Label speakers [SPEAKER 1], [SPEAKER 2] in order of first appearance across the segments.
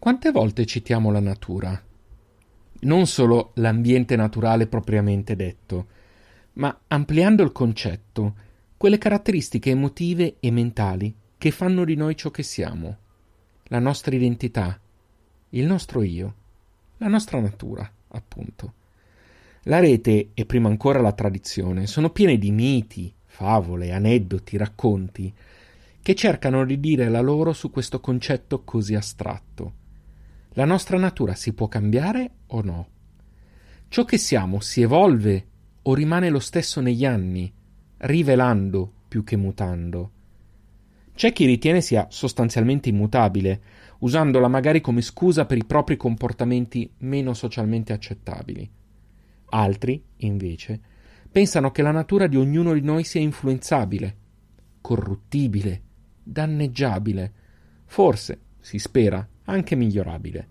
[SPEAKER 1] Quante volte citiamo la natura? Non solo l'ambiente naturale propriamente detto, ma ampliando il concetto, quelle caratteristiche emotive e mentali che fanno di noi ciò che siamo, la nostra identità, il nostro io, la nostra natura, appunto. La rete e prima ancora la tradizione sono piene di miti, favole, aneddoti, racconti che cercano di dire la loro su questo concetto così astratto. La nostra natura si può cambiare o no? Ciò che siamo si evolve o rimane lo stesso negli anni, rivelando più che mutando? C'è chi ritiene sia sostanzialmente immutabile, usandola magari come scusa per i propri comportamenti meno socialmente accettabili. Altri, invece, pensano che la natura di ognuno di noi sia influenzabile, corruttibile, danneggiabile, forse, si spera, anche migliorabile.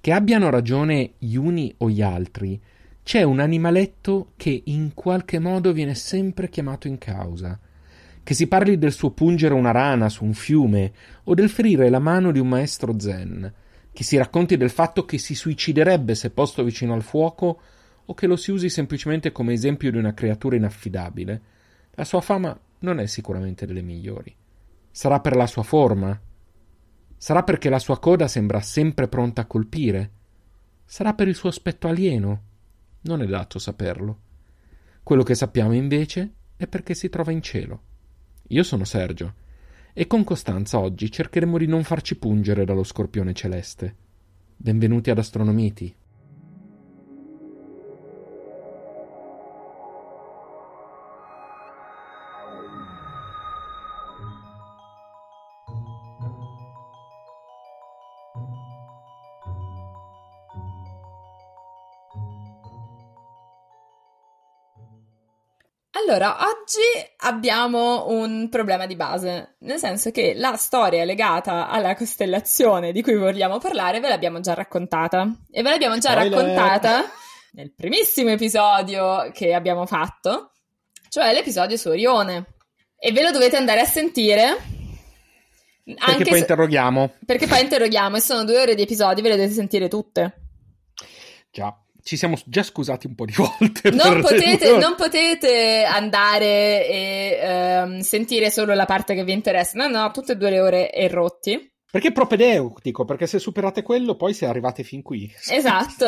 [SPEAKER 1] Che abbiano ragione gli uni o gli altri, c'è un animaletto che in qualche modo viene sempre chiamato in causa. Che si parli del suo pungere una rana su un fiume o del ferire la mano di un maestro zen, che si racconti del fatto che si suiciderebbe se posto vicino al fuoco o che lo si usi semplicemente come esempio di una creatura inaffidabile, la sua fama non è sicuramente delle migliori. Sarà per la sua forma? Sarà perché la sua coda sembra sempre pronta a colpire? Sarà per il suo aspetto alieno? Non è dato saperlo. Quello che sappiamo invece è perché si trova in cielo. Io sono Sergio e con Costanza oggi cercheremo di non farci pungere dallo scorpione celeste. Benvenuti ad Astronomiti.
[SPEAKER 2] Allora, oggi abbiamo un problema di base, nel senso che la storia legata alla costellazione di cui vogliamo parlare ve l'abbiamo già raccontata. E ve l'abbiamo già
[SPEAKER 1] Spoiler.
[SPEAKER 2] raccontata nel primissimo episodio che abbiamo fatto, cioè l'episodio su Orione. E ve lo dovete andare a sentire.
[SPEAKER 1] Perché poi interroghiamo.
[SPEAKER 2] perché poi interroghiamo e sono due ore di episodi, ve le dovete sentire tutte.
[SPEAKER 1] Già, ci siamo già scusati un po' di volte.
[SPEAKER 2] Non potete, non potete andare e ehm, sentire solo la parte che vi interessa. No, no, tutte e due le ore e rotti.
[SPEAKER 1] Perché è propedeutico, perché se superate quello poi se arrivate fin qui.
[SPEAKER 2] Esatto.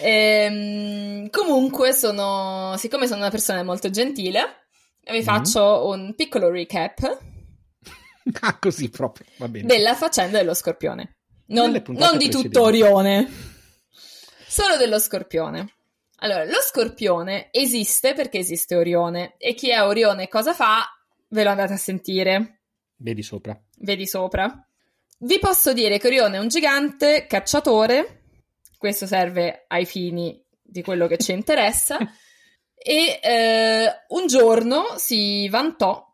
[SPEAKER 2] Ehm, comunque, sono, siccome sono una persona molto gentile, vi
[SPEAKER 1] Mhm.
[SPEAKER 2] faccio un piccolo recap
[SPEAKER 1] ah, così proprio, va bene.
[SPEAKER 2] della faccenda dello scorpione. Non, non di tutto Orione, solo dello scorpione. Allora, lo scorpione esiste perché esiste Orione. E chi è Orione e cosa fa ve lo andate a sentire,
[SPEAKER 1] Vedi sopra.
[SPEAKER 2] vedi sopra. Vi posso dire che Orione è un gigante cacciatore, questo serve ai fini di quello che ci interessa, e eh, un giorno si vantò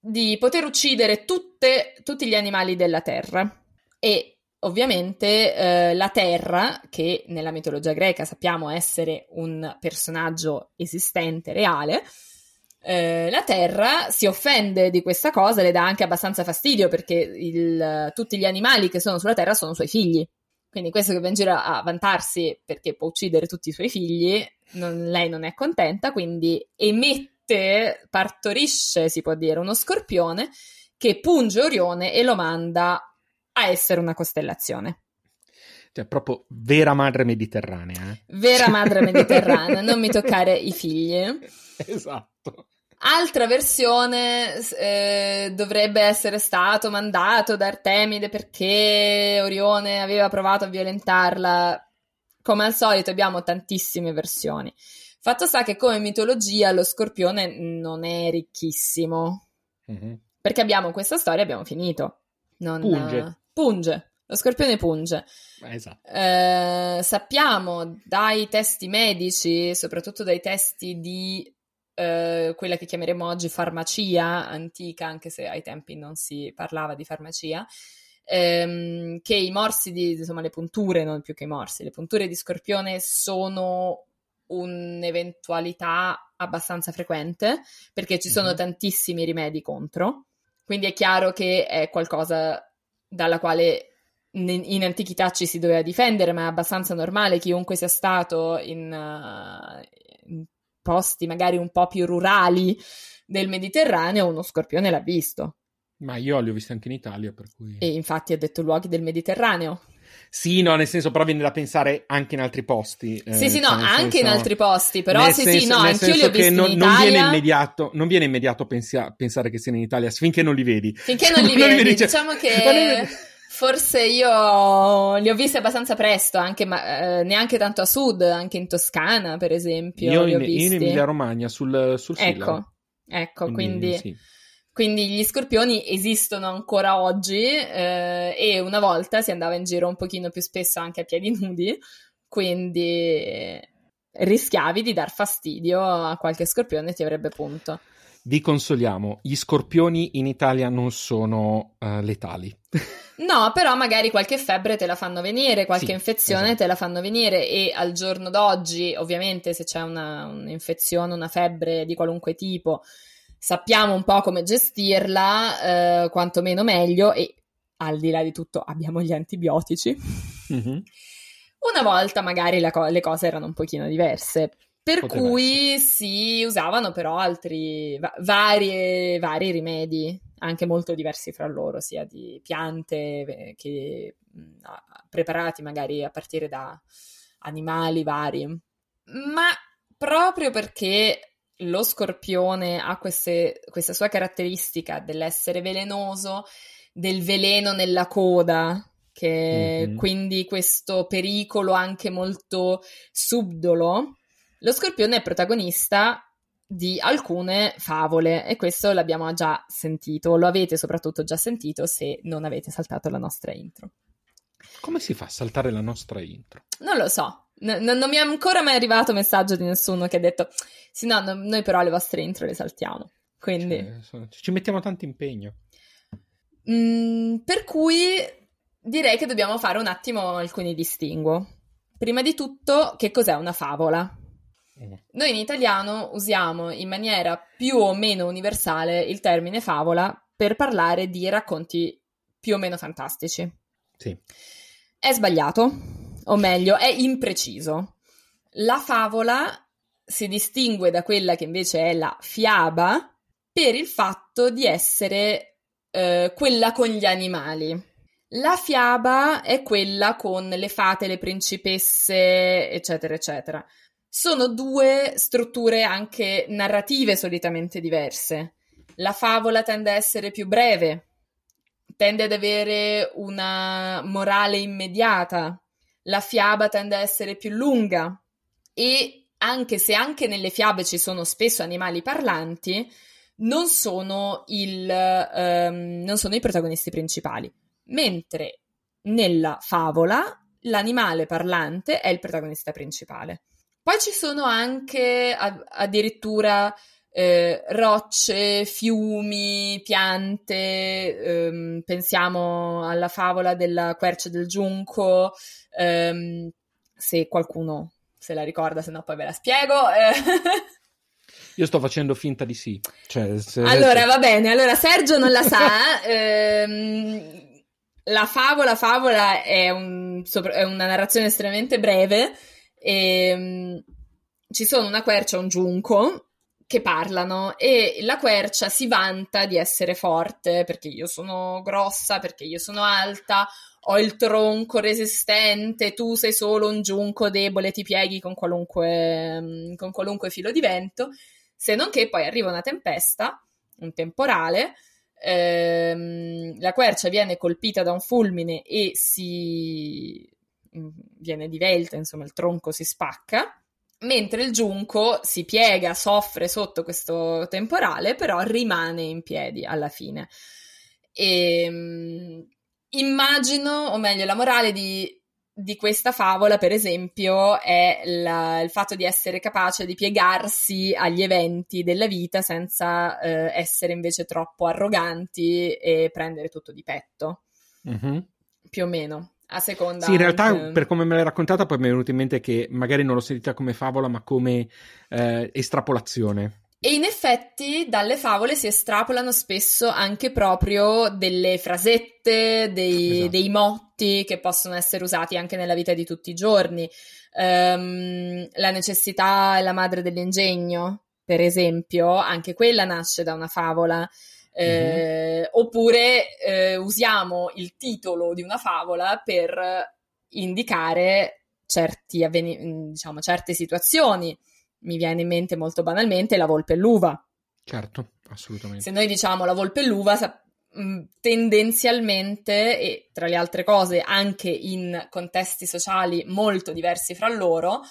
[SPEAKER 2] di poter uccidere tutte- tutti gli animali della Terra. E ovviamente eh, la Terra, che nella mitologia greca sappiamo essere un personaggio esistente, reale, eh, la Terra si offende di questa cosa, le dà anche abbastanza fastidio perché il- tutti gli animali che sono sulla Terra sono suoi figli. Quindi questo che va in giro a vantarsi perché può uccidere tutti i suoi figli, non- lei non è contenta, quindi emette, partorisce, si può dire, uno scorpione che punge Orione e lo manda a essere una costellazione.
[SPEAKER 1] Cioè, proprio vera madre mediterranea. eh.
[SPEAKER 2] Vera madre mediterranea, non mi toccare i figli.
[SPEAKER 1] Esatto.
[SPEAKER 2] Altra versione eh, dovrebbe essere stato mandato da Artemide perché Orione aveva provato a violentarla. Come al solito abbiamo tantissime versioni. Fatto sta che come mitologia lo scorpione non è ricchissimo.
[SPEAKER 1] Mhm.
[SPEAKER 2] Perché abbiamo questa storia e abbiamo finito. Non-
[SPEAKER 1] Punge.
[SPEAKER 2] Punge. Lo scorpione punge.
[SPEAKER 1] Eh, Esatto.
[SPEAKER 2] Eh, sappiamo dai testi medici, soprattutto dai testi di eh, quella che chiameremo oggi farmacia antica, anche se ai tempi non si parlava di farmacia, ehm, che i morsi di, insomma, le punture, non più che i morsi, le punture di scorpione sono un'eventualità abbastanza frequente perché ci sono
[SPEAKER 1] Mhm.
[SPEAKER 2] tantissimi rimedi contro. Quindi è chiaro che è qualcosa dalla quale in antichità ci si doveva difendere, ma è abbastanza normale chiunque sia stato in, uh, in posti magari un po' più rurali del Mediterraneo, uno scorpione l'ha visto.
[SPEAKER 1] Ma io li ho visti anche in Italia, per cui...
[SPEAKER 2] E infatti ha detto luoghi del Mediterraneo.
[SPEAKER 1] Sì, no, nel senso, però viene da pensare anche in altri posti.
[SPEAKER 2] Sì, eh, sì, no, cioè anche senso, in altri posti, però sì, senso, sì, no, anch'io li ho visti
[SPEAKER 1] non,
[SPEAKER 2] in Italia.
[SPEAKER 1] Non viene immediato, non viene immediato pensia, pensare che siano in Italia finché non li vedi.
[SPEAKER 2] Finché non li vedi, vedi cioè, diciamo che... Forse io li ho visti abbastanza presto, anche, ma, eh, neanche tanto a sud, anche in Toscana, per esempio.
[SPEAKER 1] Io,
[SPEAKER 2] in,
[SPEAKER 1] in Emilia Romagna, sul, sul
[SPEAKER 2] Ecco, ecco, quindi, quindi, sì. Quindi, gli scorpioni esistono ancora oggi eh, e una volta si andava in giro un pochino più spesso anche a piedi nudi, quindi rischiavi di dar fastidio a qualche scorpione e ti avrebbe punto.
[SPEAKER 1] Vi consoliamo, gli scorpioni in Italia non sono uh, letali.
[SPEAKER 2] No, però magari qualche febbre te la fanno venire, qualche sì, infezione esatto. te la fanno venire e al giorno d'oggi, ovviamente, se c'è una, un'infezione, una febbre di qualunque tipo, sappiamo un po' come gestirla, eh, quantomeno meglio e al di là di tutto abbiamo gli antibiotici. Mm-hmm. Una volta magari co- le cose erano un pochino diverse, per Poteva cui essere. si usavano però altri va- varie, vari rimedi anche molto diversi fra loro, sia di piante che mh, preparati magari a partire da animali vari. Ma proprio perché lo scorpione ha queste, questa sua caratteristica dell'essere velenoso, del veleno nella coda, che mm-hmm. quindi questo pericolo anche molto subdolo. Lo scorpione è protagonista di alcune favole e questo l'abbiamo già sentito, lo avete soprattutto già sentito se non avete saltato la nostra intro.
[SPEAKER 1] Come si fa a saltare la nostra intro?
[SPEAKER 2] Non lo so, N- non mi è ancora mai arrivato messaggio di nessuno che ha detto sì no, no noi però le vostre intro le saltiamo, quindi...
[SPEAKER 1] Cioè, ci mettiamo tanto impegno.
[SPEAKER 2] Mm, per cui direi che dobbiamo fare un attimo alcuni distinguo. Prima di tutto, che cos'è una favola? Noi in italiano usiamo in maniera più o meno universale il termine favola per parlare di racconti più o meno fantastici.
[SPEAKER 1] Sì.
[SPEAKER 2] È sbagliato, o meglio, è impreciso. La favola si distingue da quella che invece è la fiaba per il fatto di essere eh, quella con gli animali. La fiaba è quella con le fate, le principesse, eccetera, eccetera sono due strutture anche narrative solitamente diverse. La favola tende a essere più breve, tende ad avere una morale immediata, la fiaba tende a essere più lunga e anche se anche nelle fiabe ci sono spesso animali parlanti, non sono, il, um, non sono i protagonisti principali, mentre nella favola l'animale parlante è il protagonista principale. Poi ci sono anche addirittura eh, rocce, fiumi, piante, ehm, pensiamo alla favola della quercia del giunco, ehm, se qualcuno se la ricorda, se no poi ve la spiego.
[SPEAKER 1] Io sto facendo finta di sì. Cioè,
[SPEAKER 2] se... Allora, va bene, allora Sergio non la sa. ehm, la favola, favola è, un, è una narrazione estremamente breve e, um, ci sono una quercia e un giunco che parlano e la quercia si vanta di essere forte perché io sono grossa, perché io sono alta, ho il tronco resistente, tu sei solo un giunco debole, ti pieghi con qualunque, con qualunque filo di vento, se non che poi arriva una tempesta, un temporale, ehm, la quercia viene colpita da un fulmine e si viene divelta, insomma il tronco si spacca, mentre il giunco si piega, soffre sotto questo temporale, però rimane in piedi alla fine. E, ehm, immagino, o meglio, la morale di, di questa favola, per esempio, è la, il fatto di essere capace di piegarsi agli eventi della vita senza eh, essere invece troppo arroganti e prendere tutto di petto. Mm-hmm. Più o meno a seconda.
[SPEAKER 1] Sì, in realtà, anche... per come me l'hai raccontata, poi mi è venuto in mente che magari non l'ho sentita come favola, ma come eh, estrapolazione.
[SPEAKER 2] E in effetti dalle favole si estrapolano spesso anche proprio delle frasette, dei, esatto. dei motti che possono essere usati anche nella vita di tutti i giorni. Um, la necessità è la madre dell'ingegno, per esempio, anche quella nasce da una favola. Eh. Oppure eh, usiamo il titolo di una favola per indicare certi avveni- diciamo, certe situazioni mi viene in mente molto banalmente la volpe e l'uva.
[SPEAKER 1] Certo, assolutamente.
[SPEAKER 2] Se noi diciamo la volpe e l'uva, sa- mm, tendenzialmente, e tra le altre cose anche in contesti sociali molto diversi fra loro,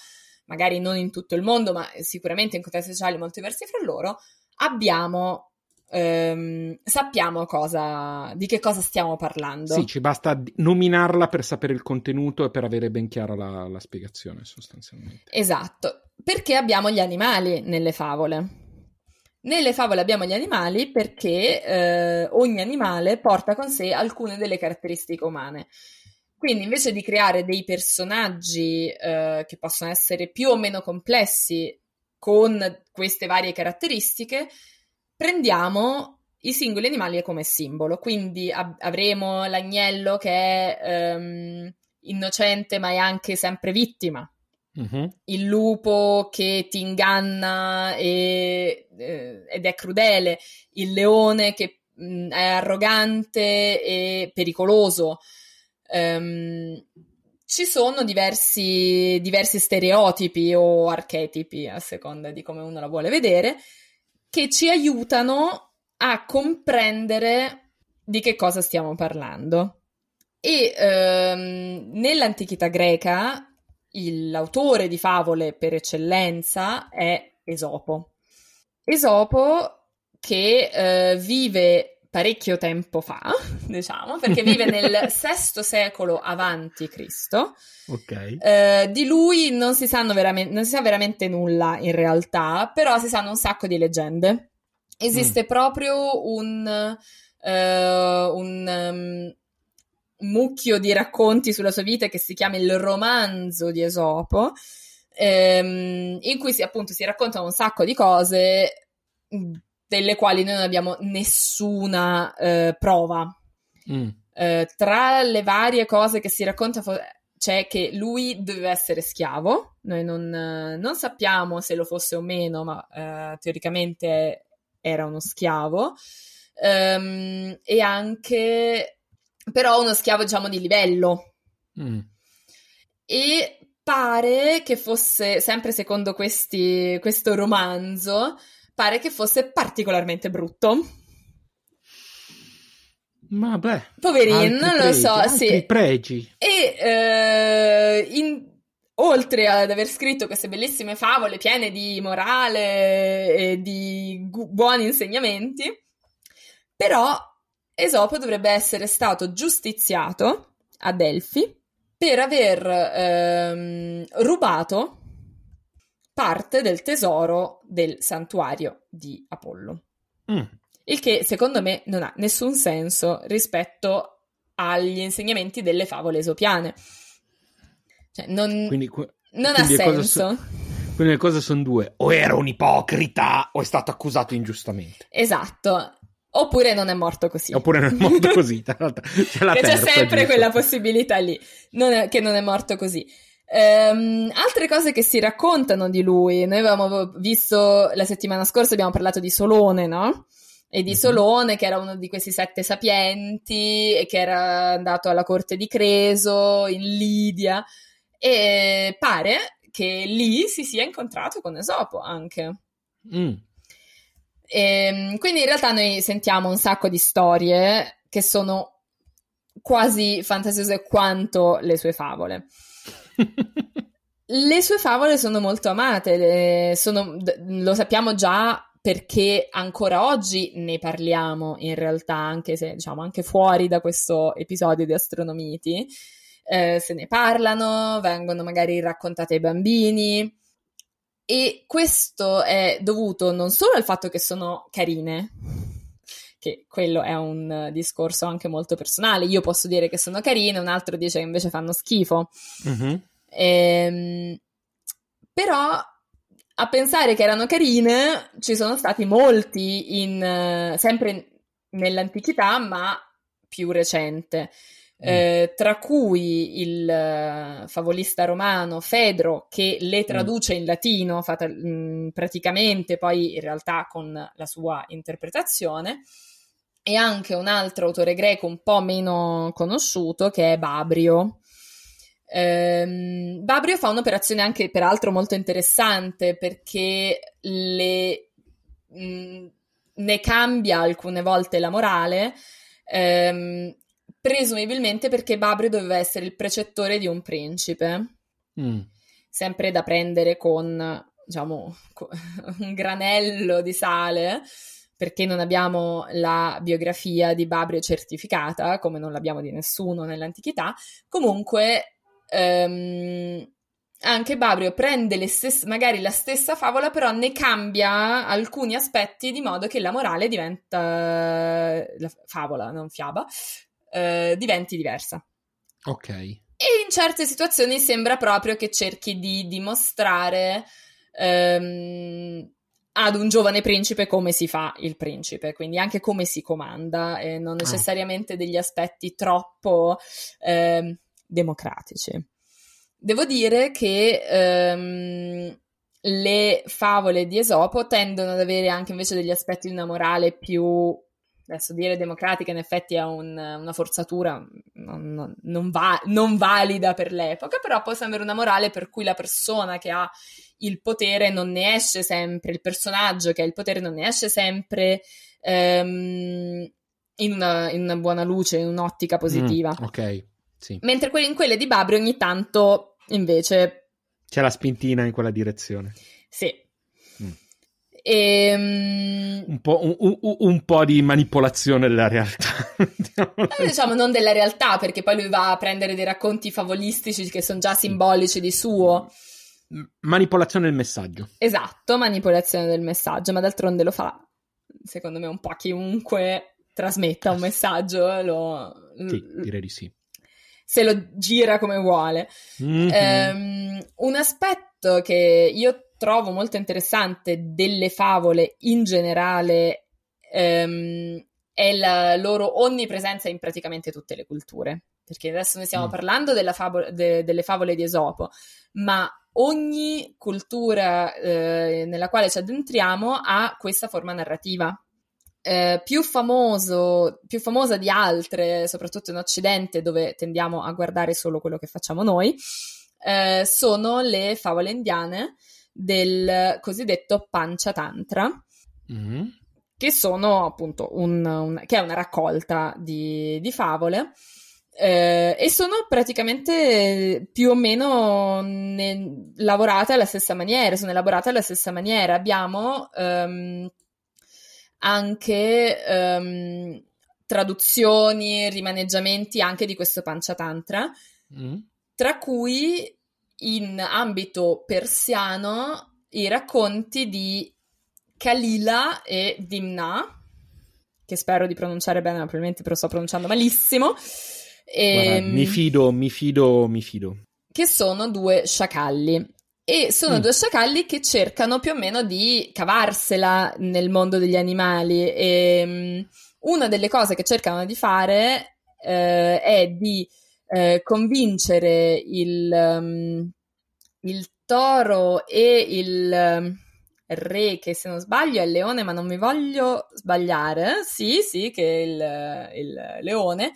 [SPEAKER 2] magari non in tutto il mondo, ma sicuramente in contesti sociali molto diversi fra loro, abbiamo ehm, sappiamo cosa, di che cosa stiamo parlando.
[SPEAKER 1] Sì, ci basta nominarla per sapere il contenuto e per avere ben chiara la, la spiegazione, sostanzialmente.
[SPEAKER 2] Esatto. Perché abbiamo gli animali nelle favole? Nelle favole abbiamo gli animali perché eh, ogni animale porta con sé alcune delle caratteristiche umane. Quindi invece di creare dei personaggi eh, che possono essere più o meno complessi con queste varie caratteristiche, prendiamo i singoli animali come simbolo. Quindi ab- avremo l'agnello che è um, innocente ma è anche sempre vittima. Mm-hmm. Il lupo che ti inganna e, eh, ed è crudele, il leone che mh, mm, è arrogante e pericoloso. Um, ci sono diversi, diversi stereotipi o archetipi, a seconda di come uno la vuole vedere, che ci aiutano a comprendere di che cosa stiamo parlando. E ehm, nell'antichità greca l'autore di favole per eccellenza è Esopo. Esopo che eh, vive parecchio tempo fa, diciamo, perché vive nel VI secolo avanti Cristo.
[SPEAKER 1] Ok.
[SPEAKER 2] Eh, di lui non si, veramente, non si sa veramente nulla in realtà, però si sanno un sacco di leggende. Esiste mm. proprio un, uh, un um, mucchio di racconti sulla sua vita che si chiama il romanzo di Esopo, ehm, in cui si, appunto si raccontano un sacco di cose delle quali noi non abbiamo nessuna eh, prova. Mm. Eh, tra le varie cose che si racconta fo- c'è che lui doveva essere schiavo, noi non, non sappiamo se lo fosse o meno, ma eh, teoricamente era uno schiavo, um, e anche però uno schiavo diciamo di livello. Mm. E pare che fosse, sempre secondo questi, questo romanzo, pare che fosse particolarmente brutto.
[SPEAKER 1] Ma beh,
[SPEAKER 2] poverino, non lo so, sì.
[SPEAKER 1] pregi.
[SPEAKER 2] E eh, in, oltre ad aver scritto queste bellissime favole piene di morale e di gu- buoni insegnamenti, però Esopo dovrebbe essere stato giustiziato a Delfi per aver ehm, rubato parte del tesoro del santuario di Apollo. Mm. Il che secondo me non ha nessun senso rispetto agli insegnamenti delle favole esopiane. Cioè, non, quindi, non quindi ha senso. So,
[SPEAKER 1] quindi le cose sono due: o era un ipocrita o è stato accusato ingiustamente.
[SPEAKER 2] Esatto. Oppure non è morto così.
[SPEAKER 1] Oppure non è morto così. c'è, la
[SPEAKER 2] c'è
[SPEAKER 1] terza,
[SPEAKER 2] sempre
[SPEAKER 1] giusto.
[SPEAKER 2] quella possibilità lì, non è, che non è morto così. Um, altre cose che si raccontano di lui, noi avevamo visto la settimana scorsa, abbiamo parlato di Solone, no? E di mhm. Solone, che era uno di questi sette sapienti e che era andato alla corte di Creso, in Lidia, e pare che lì si sia incontrato con Esopo anche. Mm. E, ehm, quindi in realtà noi sentiamo un sacco di storie che sono quasi fantasiose quanto le sue favole. Le sue favole sono molto amate, sono, lo sappiamo già perché ancora oggi ne parliamo in realtà, anche se diciamo anche fuori da questo episodio di Astronomiti. Eh, se ne parlano, vengono magari raccontate ai bambini e questo è dovuto non solo al fatto che sono carine, che quello è un discorso anche molto personale. Io posso dire che sono carine, un altro dice che invece fanno schifo. Mm-hmm. Ehm, però a pensare che erano carine ci sono stati molti in, sempre nell'antichità, ma più recente. Mm. Eh, tra cui il uh, favolista romano Fedro che le mm. traduce in latino fatal- mh, mm, praticamente poi in realtà con la sua interpretazione e anche un altro autore greco un po' meno conosciuto che è Babrio. Ehm, Babrio fa un'operazione anche peraltro molto interessante perché le, mh, ne cambia alcune volte la morale ehm, presumibilmente perché Babrio doveva essere il precettore di un principe. Mm. Sempre da prendere con, diciamo, un granello di sale, perché non abbiamo la biografia di Babrio certificata, come non l'abbiamo di nessuno nell'antichità. Comunque, ehm, anche Babrio prende stesse, magari la stessa favola, però ne cambia alcuni aspetti di modo che la morale diventa la favola, non fiaba, eh, diventi diversa.
[SPEAKER 1] Ok.
[SPEAKER 2] E in certe situazioni sembra proprio che cerchi di dimostrare ehm, ad un giovane principe come si fa il principe, quindi anche come si comanda, e non ah. necessariamente degli aspetti troppo ehm, democratici. Devo dire che ehm, le favole di Esopo tendono ad avere anche invece degli aspetti di una morale più adesso dire democratica in effetti è un, una forzatura non, non, non, va, non, valida per l'epoca, però può sembrare una morale per cui la persona che ha il potere non ne esce sempre, il personaggio che ha il potere non ne esce sempre ehm, in, una, in, una, buona luce, in un'ottica positiva.
[SPEAKER 1] Mm, ok, sì.
[SPEAKER 2] Mentre in quelle di Babri ogni tanto invece...
[SPEAKER 1] C'è la spintina in quella direzione.
[SPEAKER 2] Sì, e, um...
[SPEAKER 1] un, po', un, un, un, po', di manipolazione della realtà.
[SPEAKER 2] eh, diciamo non della realtà, perché poi lui va a prendere dei racconti favolistici che sono già simbolici di suo.
[SPEAKER 1] Manipolazione del messaggio.
[SPEAKER 2] Esatto, manipolazione del messaggio, ma d'altronde lo fa, secondo me, un po' chiunque trasmetta un messaggio. Lo,
[SPEAKER 1] sì, direi di sì.
[SPEAKER 2] Se lo gira come vuole. Mm-hmm. Um, un aspetto che io trovo molto interessante delle favole in generale ehm, è la loro onnipresenza in praticamente tutte le culture. Perché adesso noi stiamo mm. parlando favo- de- delle favole di Esopo, ma ogni cultura eh, nella quale ci addentriamo ha questa forma narrativa. Eh, più, famoso, più famosa di altre, soprattutto in Occidente, dove tendiamo a guardare solo quello che facciamo noi, eh, sono le favole indiane, del cosiddetto Panchatantra, mm-hmm. che sono appunto un, un, che è una raccolta di, di favole. Eh, e sono praticamente più o meno ne, lavorate alla stessa maniera, sono elaborate alla stessa maniera. Abbiamo um, anche um, traduzioni, rimaneggiamenti anche di questo Panchatantra, mm. tra cui in ambito persiano i racconti di Kalila e Dimna, che spero di pronunciare bene, ma probabilmente lo sto pronunciando malissimo.
[SPEAKER 1] E, Guarda, mi fido, mi fido, mi fido.
[SPEAKER 2] Che sono due sciacalli. E sono mm. due sciacalli che cercano più o meno di cavarsela nel mondo degli animali. E um, una delle cose che cercano di fare eh, è di eh, convincere il, um, il toro e il um, re, che se non sbaglio è il leone, ma non mi voglio sbagliare, sì, sì, che è il, il leone.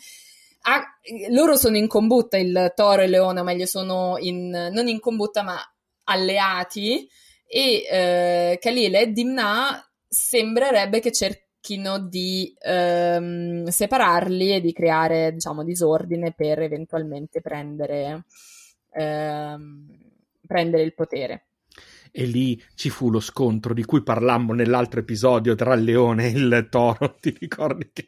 [SPEAKER 2] Ah, loro sono in combutta, il toro e il leone, o meglio, sono in, non in combutta, ma alleati. E eh, Khalil e Dimna sembrerebbe che cerchino di ehm, separarli e di creare, diciamo, disordine per eventualmente prendere, ehm, prendere il potere.
[SPEAKER 1] E lì ci fu lo scontro di cui parlammo nell'altro episodio tra il leone e il toro, ti ricordi che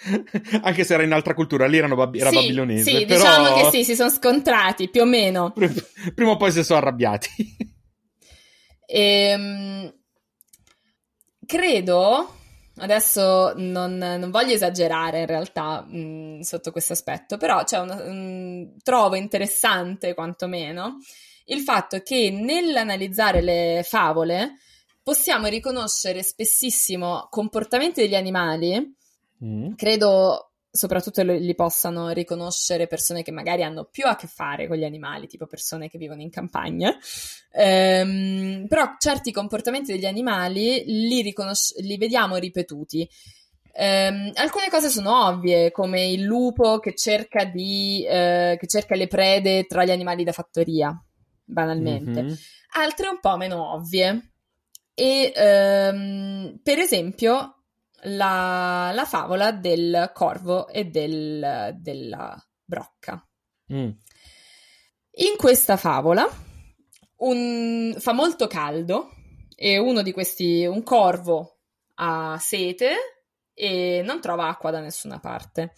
[SPEAKER 1] anche se era in altra cultura, lì erano bab- era
[SPEAKER 2] sì,
[SPEAKER 1] babilonese.
[SPEAKER 2] Sì,
[SPEAKER 1] però...
[SPEAKER 2] diciamo che sì, si sono scontrati più o meno.
[SPEAKER 1] Prima o poi si sono arrabbiati.
[SPEAKER 2] Ehm, credo Adesso non, non, voglio esagerare in realtà mh, mm, sotto questo aspetto, però una, mh, trovo interessante quantomeno il fatto che nell'analizzare le favole possiamo riconoscere spessissimo comportamenti degli animali, mm. credo soprattutto li possano riconoscere persone che magari hanno più a che fare con gli animali, tipo persone che vivono in campagna. Ehm, però certi comportamenti degli animali li, riconos- li vediamo ripetuti. Ehm, alcune cose sono ovvie, come il lupo che cerca, di, eh, che cerca le prede tra gli animali da fattoria, banalmente. Mm-hmm. Altre un po' meno ovvie. E ehm, per esempio, la, la favola del corvo e del, della brocca. Mm. In questa favola un, fa molto caldo e uno di questi, un corvo ha sete e non trova acqua da nessuna parte.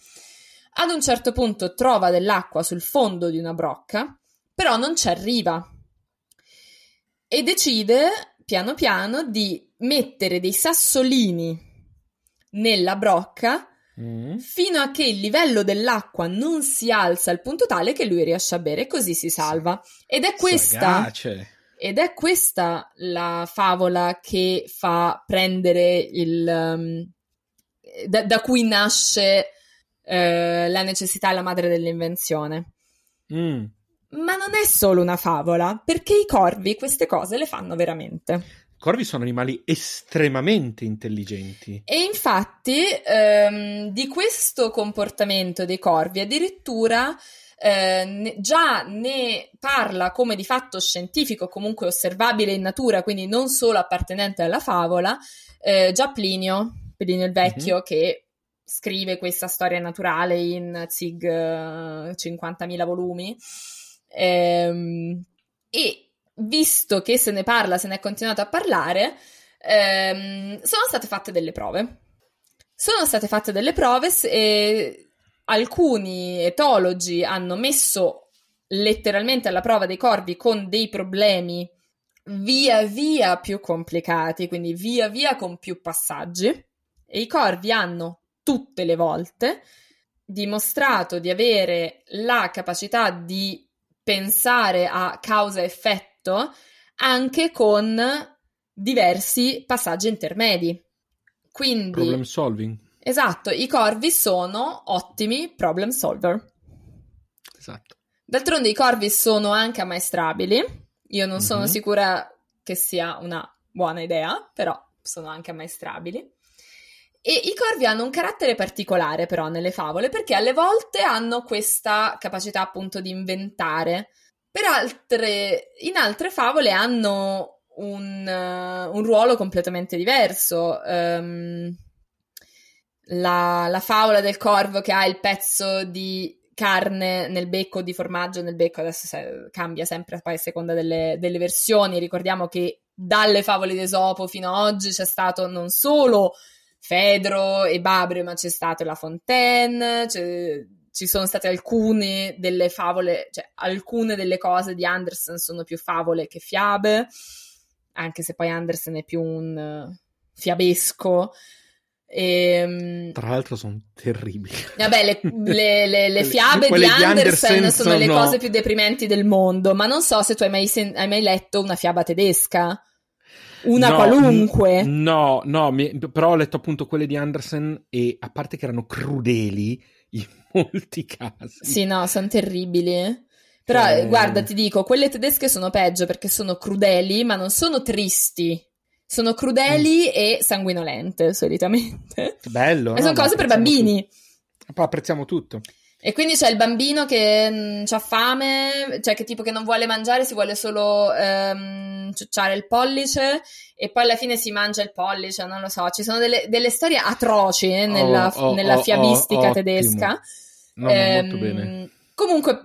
[SPEAKER 2] Ad un certo punto trova dell'acqua sul fondo di una brocca, però non ci arriva e decide piano piano di mettere dei sassolini nella brocca mm. fino a che il livello dell'acqua non si alza al punto tale che lui riesce a bere e così si salva. Ed è questa. Ed è questa la favola che fa prendere il. Um, da, da, cui nasce uh, la necessità e la madre dell'invenzione. Mm. Ma non è solo una favola, perché i corvi queste cose le fanno veramente
[SPEAKER 1] corvi sono animali estremamente intelligenti.
[SPEAKER 2] E infatti ehm, di questo comportamento dei corvi addirittura eh, ne, già ne parla come di fatto scientifico, comunque osservabile in natura, quindi non solo appartenente alla favola, eh, già Plinio, Plinio il Vecchio, mm-hmm. che scrive questa storia naturale in Zig uh, 50.000 volumi. Ehm, e visto che se ne parla, se ne è continuato a parlare, ehm, sono state fatte delle prove. Sono state fatte delle prove e alcuni etologi hanno messo letteralmente alla prova dei corvi con dei problemi via via più complicati, quindi via via con più passaggi. E i corvi hanno tutte le volte dimostrato di avere la capacità di pensare a causa-effetto anche con diversi passaggi intermedi. Quindi,
[SPEAKER 1] problem solving.
[SPEAKER 2] Esatto, i corvi sono ottimi problem solver.
[SPEAKER 1] Esatto.
[SPEAKER 2] D'altronde i corvi sono anche ammaestrabili. Io non mm-hmm. sono mhm. sicura che sia una buona idea, però sono anche ammaestrabili. E i corvi hanno un carattere particolare però nelle favole perché alle volte hanno questa capacità appunto di inventare per altre, in altre favole hanno un, uh, un ruolo completamente diverso. Um, la, la, favola del corvo che ha il pezzo di carne nel becco, di formaggio nel becco, adesso se, cambia sempre poi a seconda delle, delle, versioni. Ricordiamo che dalle favole di Esopo fino ad oggi c'è stato non solo Fedro e Babrio, ma c'è stato La Fontaine, ci sono state alcune delle favole, cioè alcune delle cose di Andersen sono più favole che fiabe, anche se poi Andersen è più un uh, fiabesco. E,
[SPEAKER 1] ehm, Tra l'altro sono terribili.
[SPEAKER 2] Vabbè, le, le, le, le fiabe di Andersen, Andersen sono, sono, le cose più deprimenti del mondo, ma non so se tu hai mai, sen- hai mai letto una fiaba tedesca. Una no, qualunque.
[SPEAKER 1] N- no, no, mi- però ho letto appunto quelle di Andersen e a parte che erano crudeli, in molti casi.
[SPEAKER 2] Sì, no, sono terribili. Però eh... guarda, ti dico, quelle tedesche sono peggio perché sono crudeli, ma non sono tristi. Sono crudeli mm. e sanguinolente, solitamente.
[SPEAKER 1] Bello.
[SPEAKER 2] E sono no, cose per bambini.
[SPEAKER 1] Tutto. Apprezziamo tutto.
[SPEAKER 2] E quindi c'è il bambino che mh, ha fame, cioè che tipo che non vuole mangiare, si vuole solo ehm, ciucciare il pollice e poi alla fine si mangia il pollice, non lo so. Ci sono delle, delle storie atroci eh, nella, oh, oh, nella, oh, fiabistica oh, tedesca.
[SPEAKER 1] No, ehm, molto bene.
[SPEAKER 2] Comunque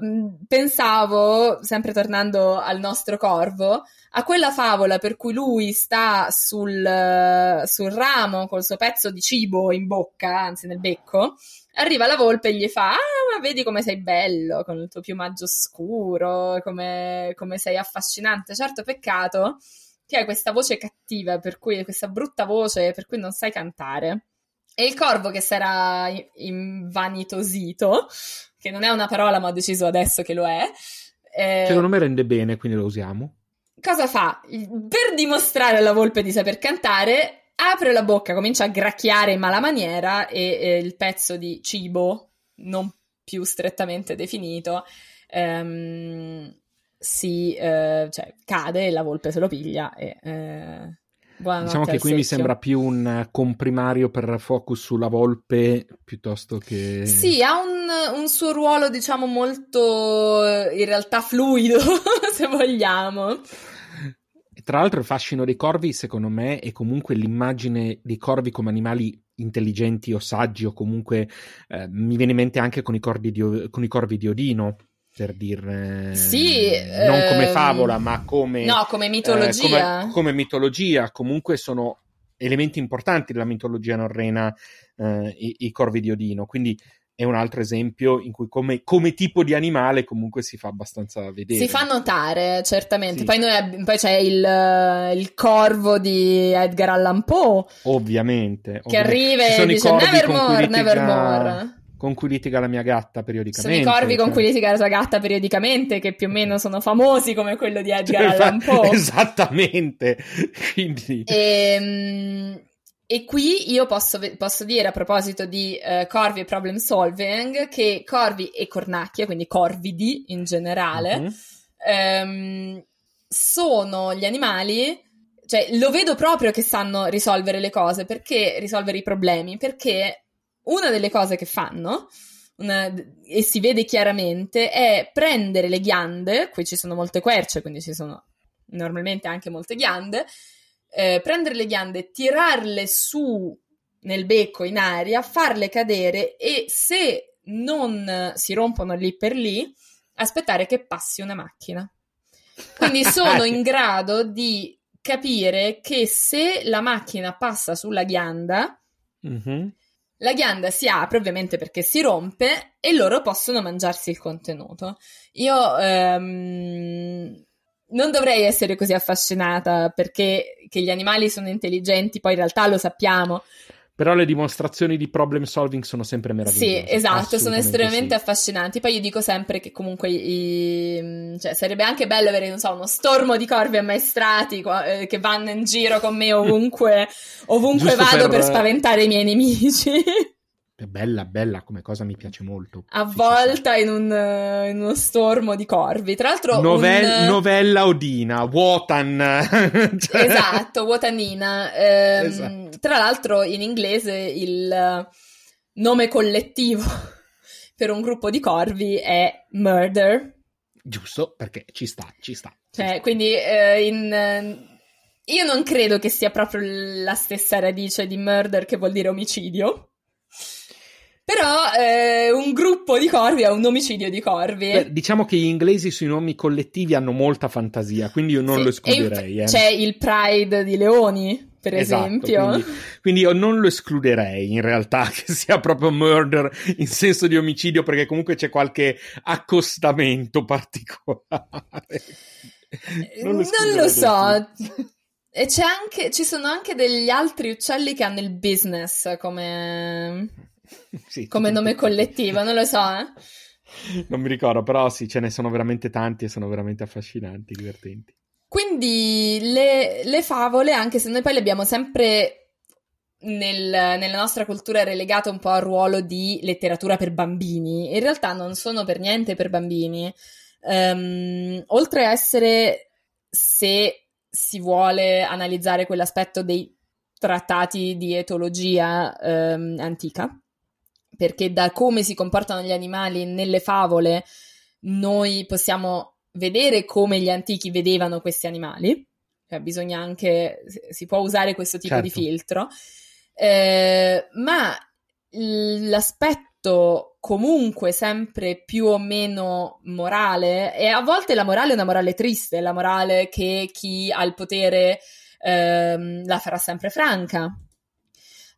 [SPEAKER 2] pensavo, sempre tornando al nostro corvo, a quella favola per cui lui sta sul, sul ramo col suo pezzo di cibo in bocca, anzi nel becco, arriva la volpe e gli fa: Ah, ma vedi come sei bello con il tuo piumaggio scuro, come, come sei affascinante. Certo, peccato che hai questa voce cattiva, per cui questa brutta voce per cui non sai cantare. E il corvo che era invanitosito, che non è una parola, ma ho deciso adesso che lo è,
[SPEAKER 1] Eh, Secondo me rende bene, quindi lo usiamo.
[SPEAKER 2] Cosa fa? Per dimostrare alla volpe di saper cantare, apre la bocca, comincia a gracchiare in mala maniera e eh, il pezzo di cibo, non più strettamente definito, ehm, si eh, cioè, cade e la volpe se lo piglia e eh,
[SPEAKER 1] diciamo che qui mi sembra più un comprimario per focus sulla volpe piuttosto che...
[SPEAKER 2] Sì, ha un, un suo ruolo, diciamo, molto in realtà fluido, se vogliamo.
[SPEAKER 1] Tra l'altro il fascino dei corvi, secondo me, è comunque l'immagine dei corvi come animali intelligenti o saggi, o comunque eh, mi viene in mente anche con i, di, con i corvi di Odino, per dire
[SPEAKER 2] sì,
[SPEAKER 1] non ehm... come favola, ma come,
[SPEAKER 2] no, come mitologia.
[SPEAKER 1] Eh, come, come, mitologia, comunque sono elementi importanti della mitologia norrena eh, i, i, corvi di Odino. Quindi è un altro esempio in cui come, come, tipo di animale comunque si fa abbastanza vedere.
[SPEAKER 2] Si fa notare, certamente. Sì. Poi, noi, poi, c'è il, il, corvo di Edgar Allan Poe.
[SPEAKER 1] Ovviamente.
[SPEAKER 2] Che arriva e dice Nevermore, Nevermore
[SPEAKER 1] con cui litiga la mia gatta periodicamente.
[SPEAKER 2] Sono i corvi cioè... con cui litiga la sua gatta periodicamente, che più o meno sono famosi come quello di Edgar cioè, Allan Poe.
[SPEAKER 1] Esattamente. Quindi...
[SPEAKER 2] E, ehm, e qui io posso, posso, dire a proposito di uh, corvi e problem solving che corvi e cornacchie, quindi corvidi in generale, uh-huh. um, sono gli animali cioè lo vedo proprio che sanno risolvere le cose, perché risolvere i problemi, perché una delle cose che fanno, una, e si vede chiaramente, è prendere le ghiande, qui ci sono molte querce, quindi ci sono normalmente anche molte ghiande, eh, prendere le ghiande, tirarle su nel becco in aria, farle cadere e se non si rompono lì per lì, aspettare che passi una macchina. Quindi sono in grado di capire che se la macchina passa sulla ghianda, mm-hmm. La ghianda si apre ovviamente perché si rompe e loro possono mangiarsi il contenuto. Io ehm, non dovrei essere così affascinata perché gli animali sono intelligenti, poi in realtà lo sappiamo,
[SPEAKER 1] però le dimostrazioni di problem solving sono sempre meravigliose.
[SPEAKER 2] Sì, esatto, sono estremamente sì. affascinanti. Poi io dico sempre che comunque i, cioè, sarebbe anche bello avere, non so, uno stormo di corvi ammaestrati eh, che vanno in giro con me ovunque, ovunque vado per... per spaventare i miei nemici.
[SPEAKER 1] È bella, bella come cosa mi piace molto.
[SPEAKER 2] Avvolta in, un, in uno stormo di corvi. Tra l'altro.
[SPEAKER 1] Novel- un... Novella Odina, Wotan.
[SPEAKER 2] cioè... Esatto, Wotanina. Eh, esatto. Tra l'altro, in inglese il nome collettivo per un gruppo di corvi è Murder.
[SPEAKER 1] Giusto, perché ci sta, ci sta.
[SPEAKER 2] Cioè,
[SPEAKER 1] ci sta.
[SPEAKER 2] quindi eh, in. Io non credo che sia proprio la stessa radice di murder che vuol dire omicidio. Però eh, un gruppo di corvi è un omicidio di corvi.
[SPEAKER 1] Beh, diciamo che gli inglesi sui nomi collettivi hanno molta fantasia, quindi io non sì. lo escluderei. Eh.
[SPEAKER 2] C'è il Pride di leoni, per esatto, esempio.
[SPEAKER 1] Quindi, quindi, io non lo escluderei in realtà che sia proprio murder in senso di omicidio, perché comunque c'è qualche accostamento particolare.
[SPEAKER 2] non lo, non lo so. E c'è anche, ci sono anche degli altri uccelli che hanno il business come sì, come nome collettivo, non lo so. Eh?
[SPEAKER 1] Non mi ricordo, però sì, ce ne sono veramente tanti e sono veramente affascinanti, divertenti.
[SPEAKER 2] Quindi le, le favole, anche se noi poi le abbiamo sempre nel, nella nostra cultura relegate un po' al ruolo di letteratura per bambini, in realtà non sono per niente per bambini. Um, oltre a essere, se si vuole analizzare quell'aspetto dei trattati di etologia um, antica, perché da come si comportano gli animali nelle favole noi possiamo vedere come gli antichi vedevano questi animali, cioè bisogna anche, si può usare questo tipo certo. di filtro, eh, ma l'aspetto comunque sempre più o meno morale, e a volte la morale è una morale triste, la morale che chi ha il potere ehm, la farà sempre franca.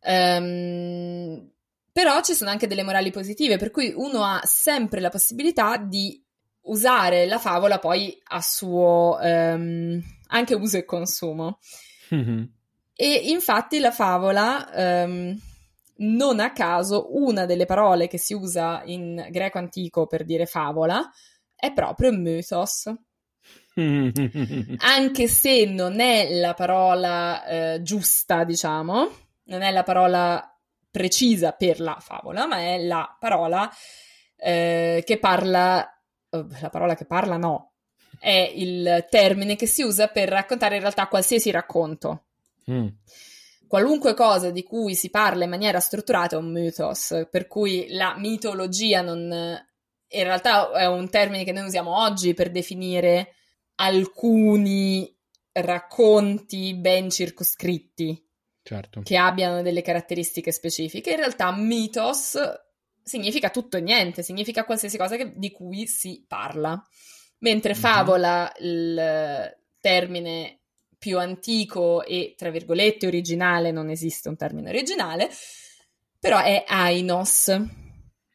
[SPEAKER 2] Um, però ci sono anche delle morali positive, per cui uno ha sempre la possibilità di usare la favola poi a suo um, anche uso e consumo. Mm-hmm. E infatti la favola, um, non a caso, una delle parole che si usa in greco antico per dire favola è proprio mythos. Anche se non è la parola eh, giusta, diciamo, non è la parola precisa per la favola, ma è la parola eh, che parla, oh, la parola che parla no, è il termine che si usa per raccontare in realtà qualsiasi racconto. Mm. Qualunque cosa di cui si parla in maniera strutturata è un mythos, per cui la mitologia non, in realtà è un termine che noi usiamo oggi per definire alcuni racconti ben circoscritti
[SPEAKER 1] certo.
[SPEAKER 2] che abbiano delle caratteristiche specifiche. In realtà mythos significa tutto e niente, significa qualsiasi cosa che, di cui si parla. Mentre mm-hmm. favola, il termine più antico e, tra virgolette, originale, non esiste un termine originale, però è ainos.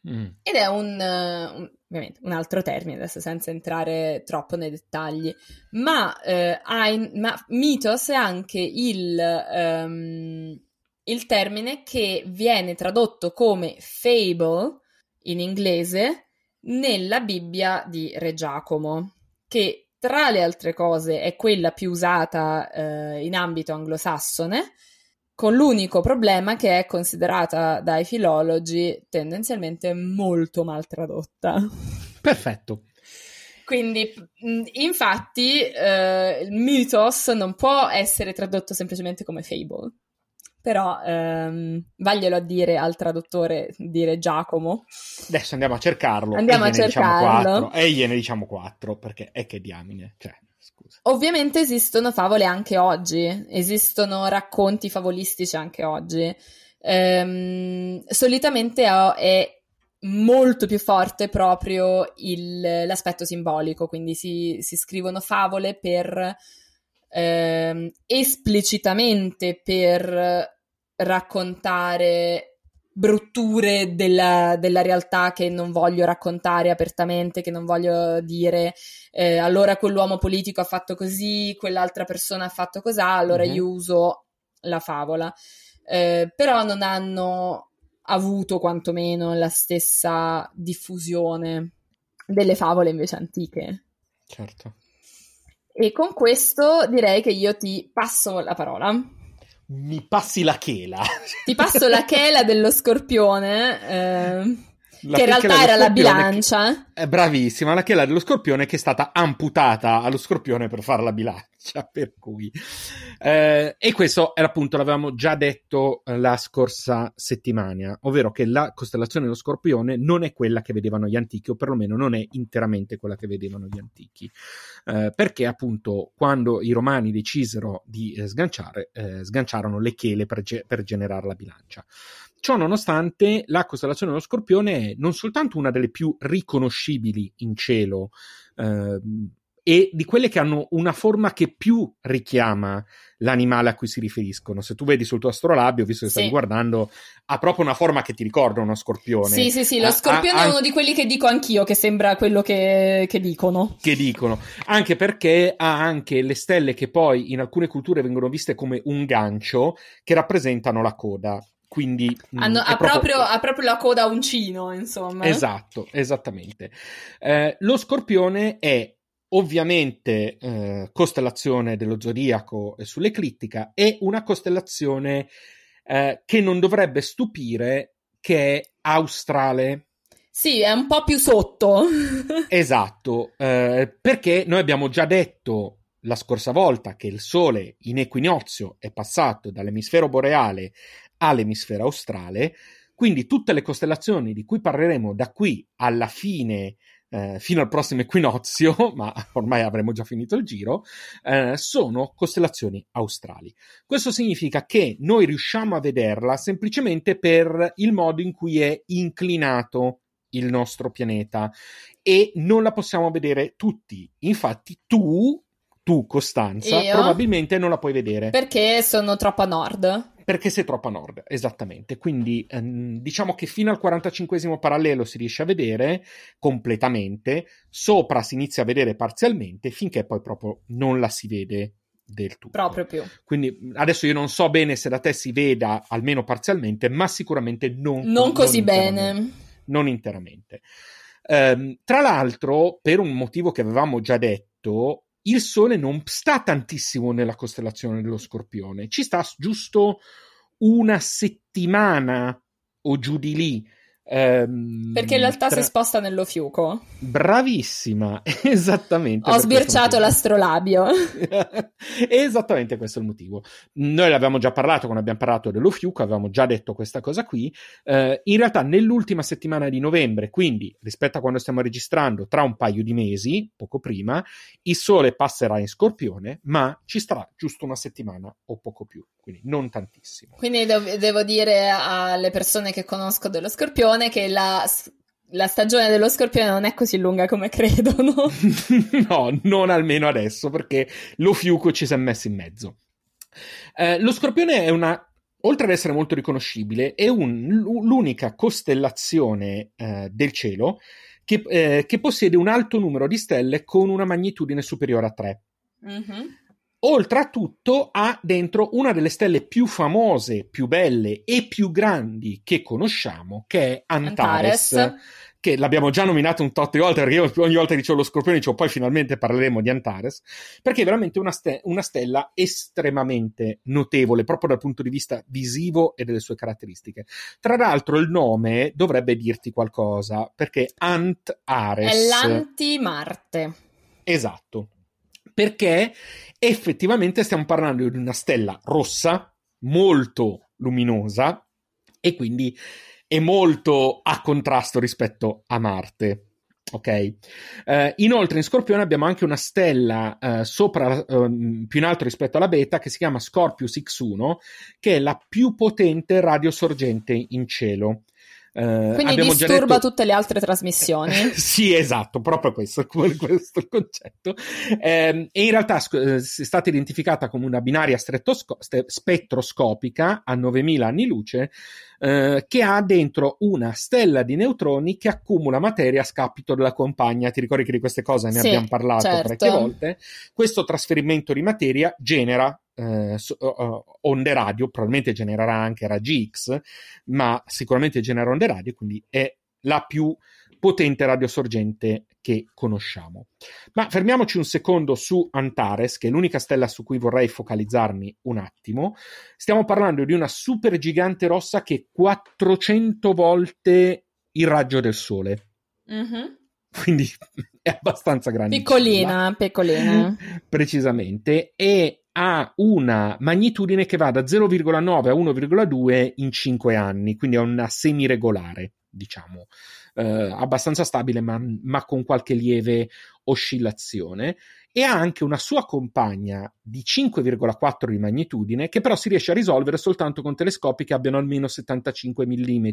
[SPEAKER 2] Mm. Ed è un, un, ovviamente un altro termine, adesso senza entrare troppo nei dettagli, ma, eh, ein, ma mythos è anche il, um, il termine che viene tradotto come fable in inglese nella Bibbia di Re Giacomo, che tra le altre cose è quella più usata eh, in ambito anglosassone, con l'unico problema che è considerata dai filologi tendenzialmente molto mal tradotta.
[SPEAKER 1] Perfetto.
[SPEAKER 2] Quindi, infatti, eh, il mythos non può essere tradotto semplicemente come fable. Però ehm, vaglielo a dire al traduttore, dire Giacomo.
[SPEAKER 1] Adesso andiamo a cercarlo.
[SPEAKER 2] Andiamo a diciamo cercarlo.
[SPEAKER 1] Diciamo e gliene diciamo quattro, perché è che diamine. Cioè,
[SPEAKER 2] scusa. Ovviamente esistono favole anche oggi, esistono racconti favolistici anche oggi. Ehm, solitamente è molto più forte proprio il, l'aspetto simbolico, quindi si, si scrivono favole per ehm, esplicitamente per raccontare brutture della, della, realtà che non voglio raccontare apertamente, che non voglio dire eh, allora quell'uomo politico ha fatto così, quell'altra persona ha fatto cos'ha, allora mm-hmm. io uso la favola. Eh, però non hanno avuto quantomeno la stessa diffusione delle favole invece antiche.
[SPEAKER 1] Certo.
[SPEAKER 2] E con questo direi che io ti passo la parola
[SPEAKER 1] mi passi la chela.
[SPEAKER 2] Ti passo la chela dello scorpione. Eh, che in realtà era la bilancia.
[SPEAKER 1] Che, è bravissima, la chela dello scorpione che è stata amputata allo scorpione per fare la bilancia, per cui... Eh, e questo era appunto, l'avevamo già detto eh, la scorsa settimana, ovvero che la costellazione dello scorpione non è quella che vedevano gli antichi, o perlomeno non è interamente quella che vedevano gli antichi, eh, perché appunto quando i romani decisero di eh, sganciare, eh, sganciarono le chele per, ge- per generare la bilancia. Ciò nonostante, la costellazione dello Scorpione è non soltanto una delle più riconoscibili in cielo, eh, e di quelle che hanno una forma che più richiama l'animale a cui si riferiscono. Se tu vedi sul tuo astrolabio, visto che sì. stavi guardando, ha proprio una forma che ti ricorda uno scorpione.
[SPEAKER 2] Sì, sì, sì, lo scorpione ha, è uno di quelli che dico anch'io, che sembra quello che, che, dicono.
[SPEAKER 1] Che dicono, anche perché ha anche le stelle che poi in alcune culture vengono viste come un gancio che rappresentano la coda. Quindi
[SPEAKER 2] mm, Hanno, ha, proprio... Ha, proprio, la coda a uncino, insomma.
[SPEAKER 1] Esatto, esattamente. Eh, lo scorpione è ovviamente eh, costellazione dello zodiaco sull'eclittica è una costellazione eh, che non dovrebbe stupire che è australe.
[SPEAKER 2] Sì, è un po' più sotto.
[SPEAKER 1] esatto, eh, perché noi abbiamo già detto la scorsa volta che il Sole in equinozio è passato dall'emisfero boreale all'emisfero australe, quindi tutte le costellazioni di cui parleremo da qui alla fine, eh, fino al prossimo equinozio, ma ormai avremo già finito il giro, eh, sono costellazioni australi. Questo significa che noi riusciamo a vederla semplicemente per il modo in cui è inclinato il nostro pianeta e non la possiamo vedere tutti. Infatti tu tu, Costanza, Io? probabilmente non la puoi vedere.
[SPEAKER 2] Perché sono troppo a nord.
[SPEAKER 1] Perché sei troppo a nord, esattamente. Quindi ehm, diciamo che fino al 45 parallelo si riesce a vedere completamente, sopra si inizia a vedere parzialmente, finché poi proprio non la si vede del tutto.
[SPEAKER 2] Proprio più.
[SPEAKER 1] Quindi adesso io non so bene se da te si veda almeno parzialmente, ma sicuramente non,
[SPEAKER 2] non così non bene.
[SPEAKER 1] Non interamente. Um, tra l'altro, per un motivo che avevamo già detto, il Sole non sta tantissimo nella costellazione dello Scorpione, ci sta giusto una settimana o giù di lì.
[SPEAKER 2] Ehm, Perché in realtà tra... si sposta nello fiuco.
[SPEAKER 1] Bravissima, esattamente.
[SPEAKER 2] Ho sbirciato l'astrolabio.
[SPEAKER 1] esattamente questo è il motivo. Noi l'abbiamo già parlato quando abbiamo parlato dello fiuco, avevamo già detto questa cosa qui. Uh, in realtà nell'ultima settimana di novembre, quindi rispetto a quando stiamo registrando, tra un paio di mesi, poco prima, il Sole passerà in Scorpione, ma ci starà giusto una settimana o poco più quindi non tantissimo.
[SPEAKER 2] Quindi devo dire alle persone che conosco dello scorpione che la, la stagione dello scorpione non è così lunga come credono.
[SPEAKER 1] no, non almeno adesso, perché lo fiuco ci si è messo in mezzo. Eh, lo scorpione è una oltre ad essere molto riconoscibile, è un, l'unica costellazione eh, del cielo che, eh, che, possiede un alto numero di stelle con una magnitudine superiore a 3. Mm-hmm. Oltre a tutto ha dentro una delle stelle più famose, più belle e più grandi che conosciamo, che è Antares. Antares. Che l'abbiamo già nominato un tot di volte, perché io ogni volta dicevo lo scorpione, dicevo poi finalmente parleremo di Antares, perché è veramente una, ste- una stella estremamente notevole, proprio dal punto di vista visivo e delle sue caratteristiche. Tra l'altro il nome dovrebbe dirti qualcosa, perché Antares...
[SPEAKER 2] È l'anti-Marte.
[SPEAKER 1] Esatto perché effettivamente stiamo parlando di una stella rossa, molto luminosa e quindi è molto a contrasto rispetto a Marte. Ok, uh, inoltre in Scorpione abbiamo anche una stella uh, sopra, uh, più in alto rispetto alla beta, che si chiama Scorpius X1, che è la più potente radiosorgente in cielo.
[SPEAKER 2] Uh, Quindi disturba detto... tutte le altre trasmissioni.
[SPEAKER 1] sì, esatto, proprio questo, questo il concetto. Eh, e in realtà eh, è stata identificata come una binaria strettosco- spettroscopica a 9000 anni luce eh, che ha dentro una stella di neutroni che accumula materia a scapito della compagna. Ti ricordi che di queste cose ne sì, abbiamo parlato certo. parecchie volte? Questo trasferimento di materia genera eh, onde radio, probabilmente genererà anche raggi X, ma sicuramente genera onde radio, quindi è la più potente radiosorgente che conosciamo. Ma fermiamoci un secondo su Antares, che è l'unica stella su cui vorrei focalizzarmi un attimo. Stiamo parlando di una supergigante rossa che è 400 volte il raggio del Sole. Mm-hmm. Quindi è abbastanza grande.
[SPEAKER 2] Piccolina, piccolina.
[SPEAKER 1] Precisamente. E ha una magnitudine che va da 0,9 a 1,2 in 5 anni, quindi è una semiregolare, diciamo, eh, abbastanza stabile ma, ma, con qualche lieve oscillazione e ha anche una sua compagna di 5,4 di magnitudine che però si riesce a risolvere soltanto con telescopi che abbiano almeno 75 mm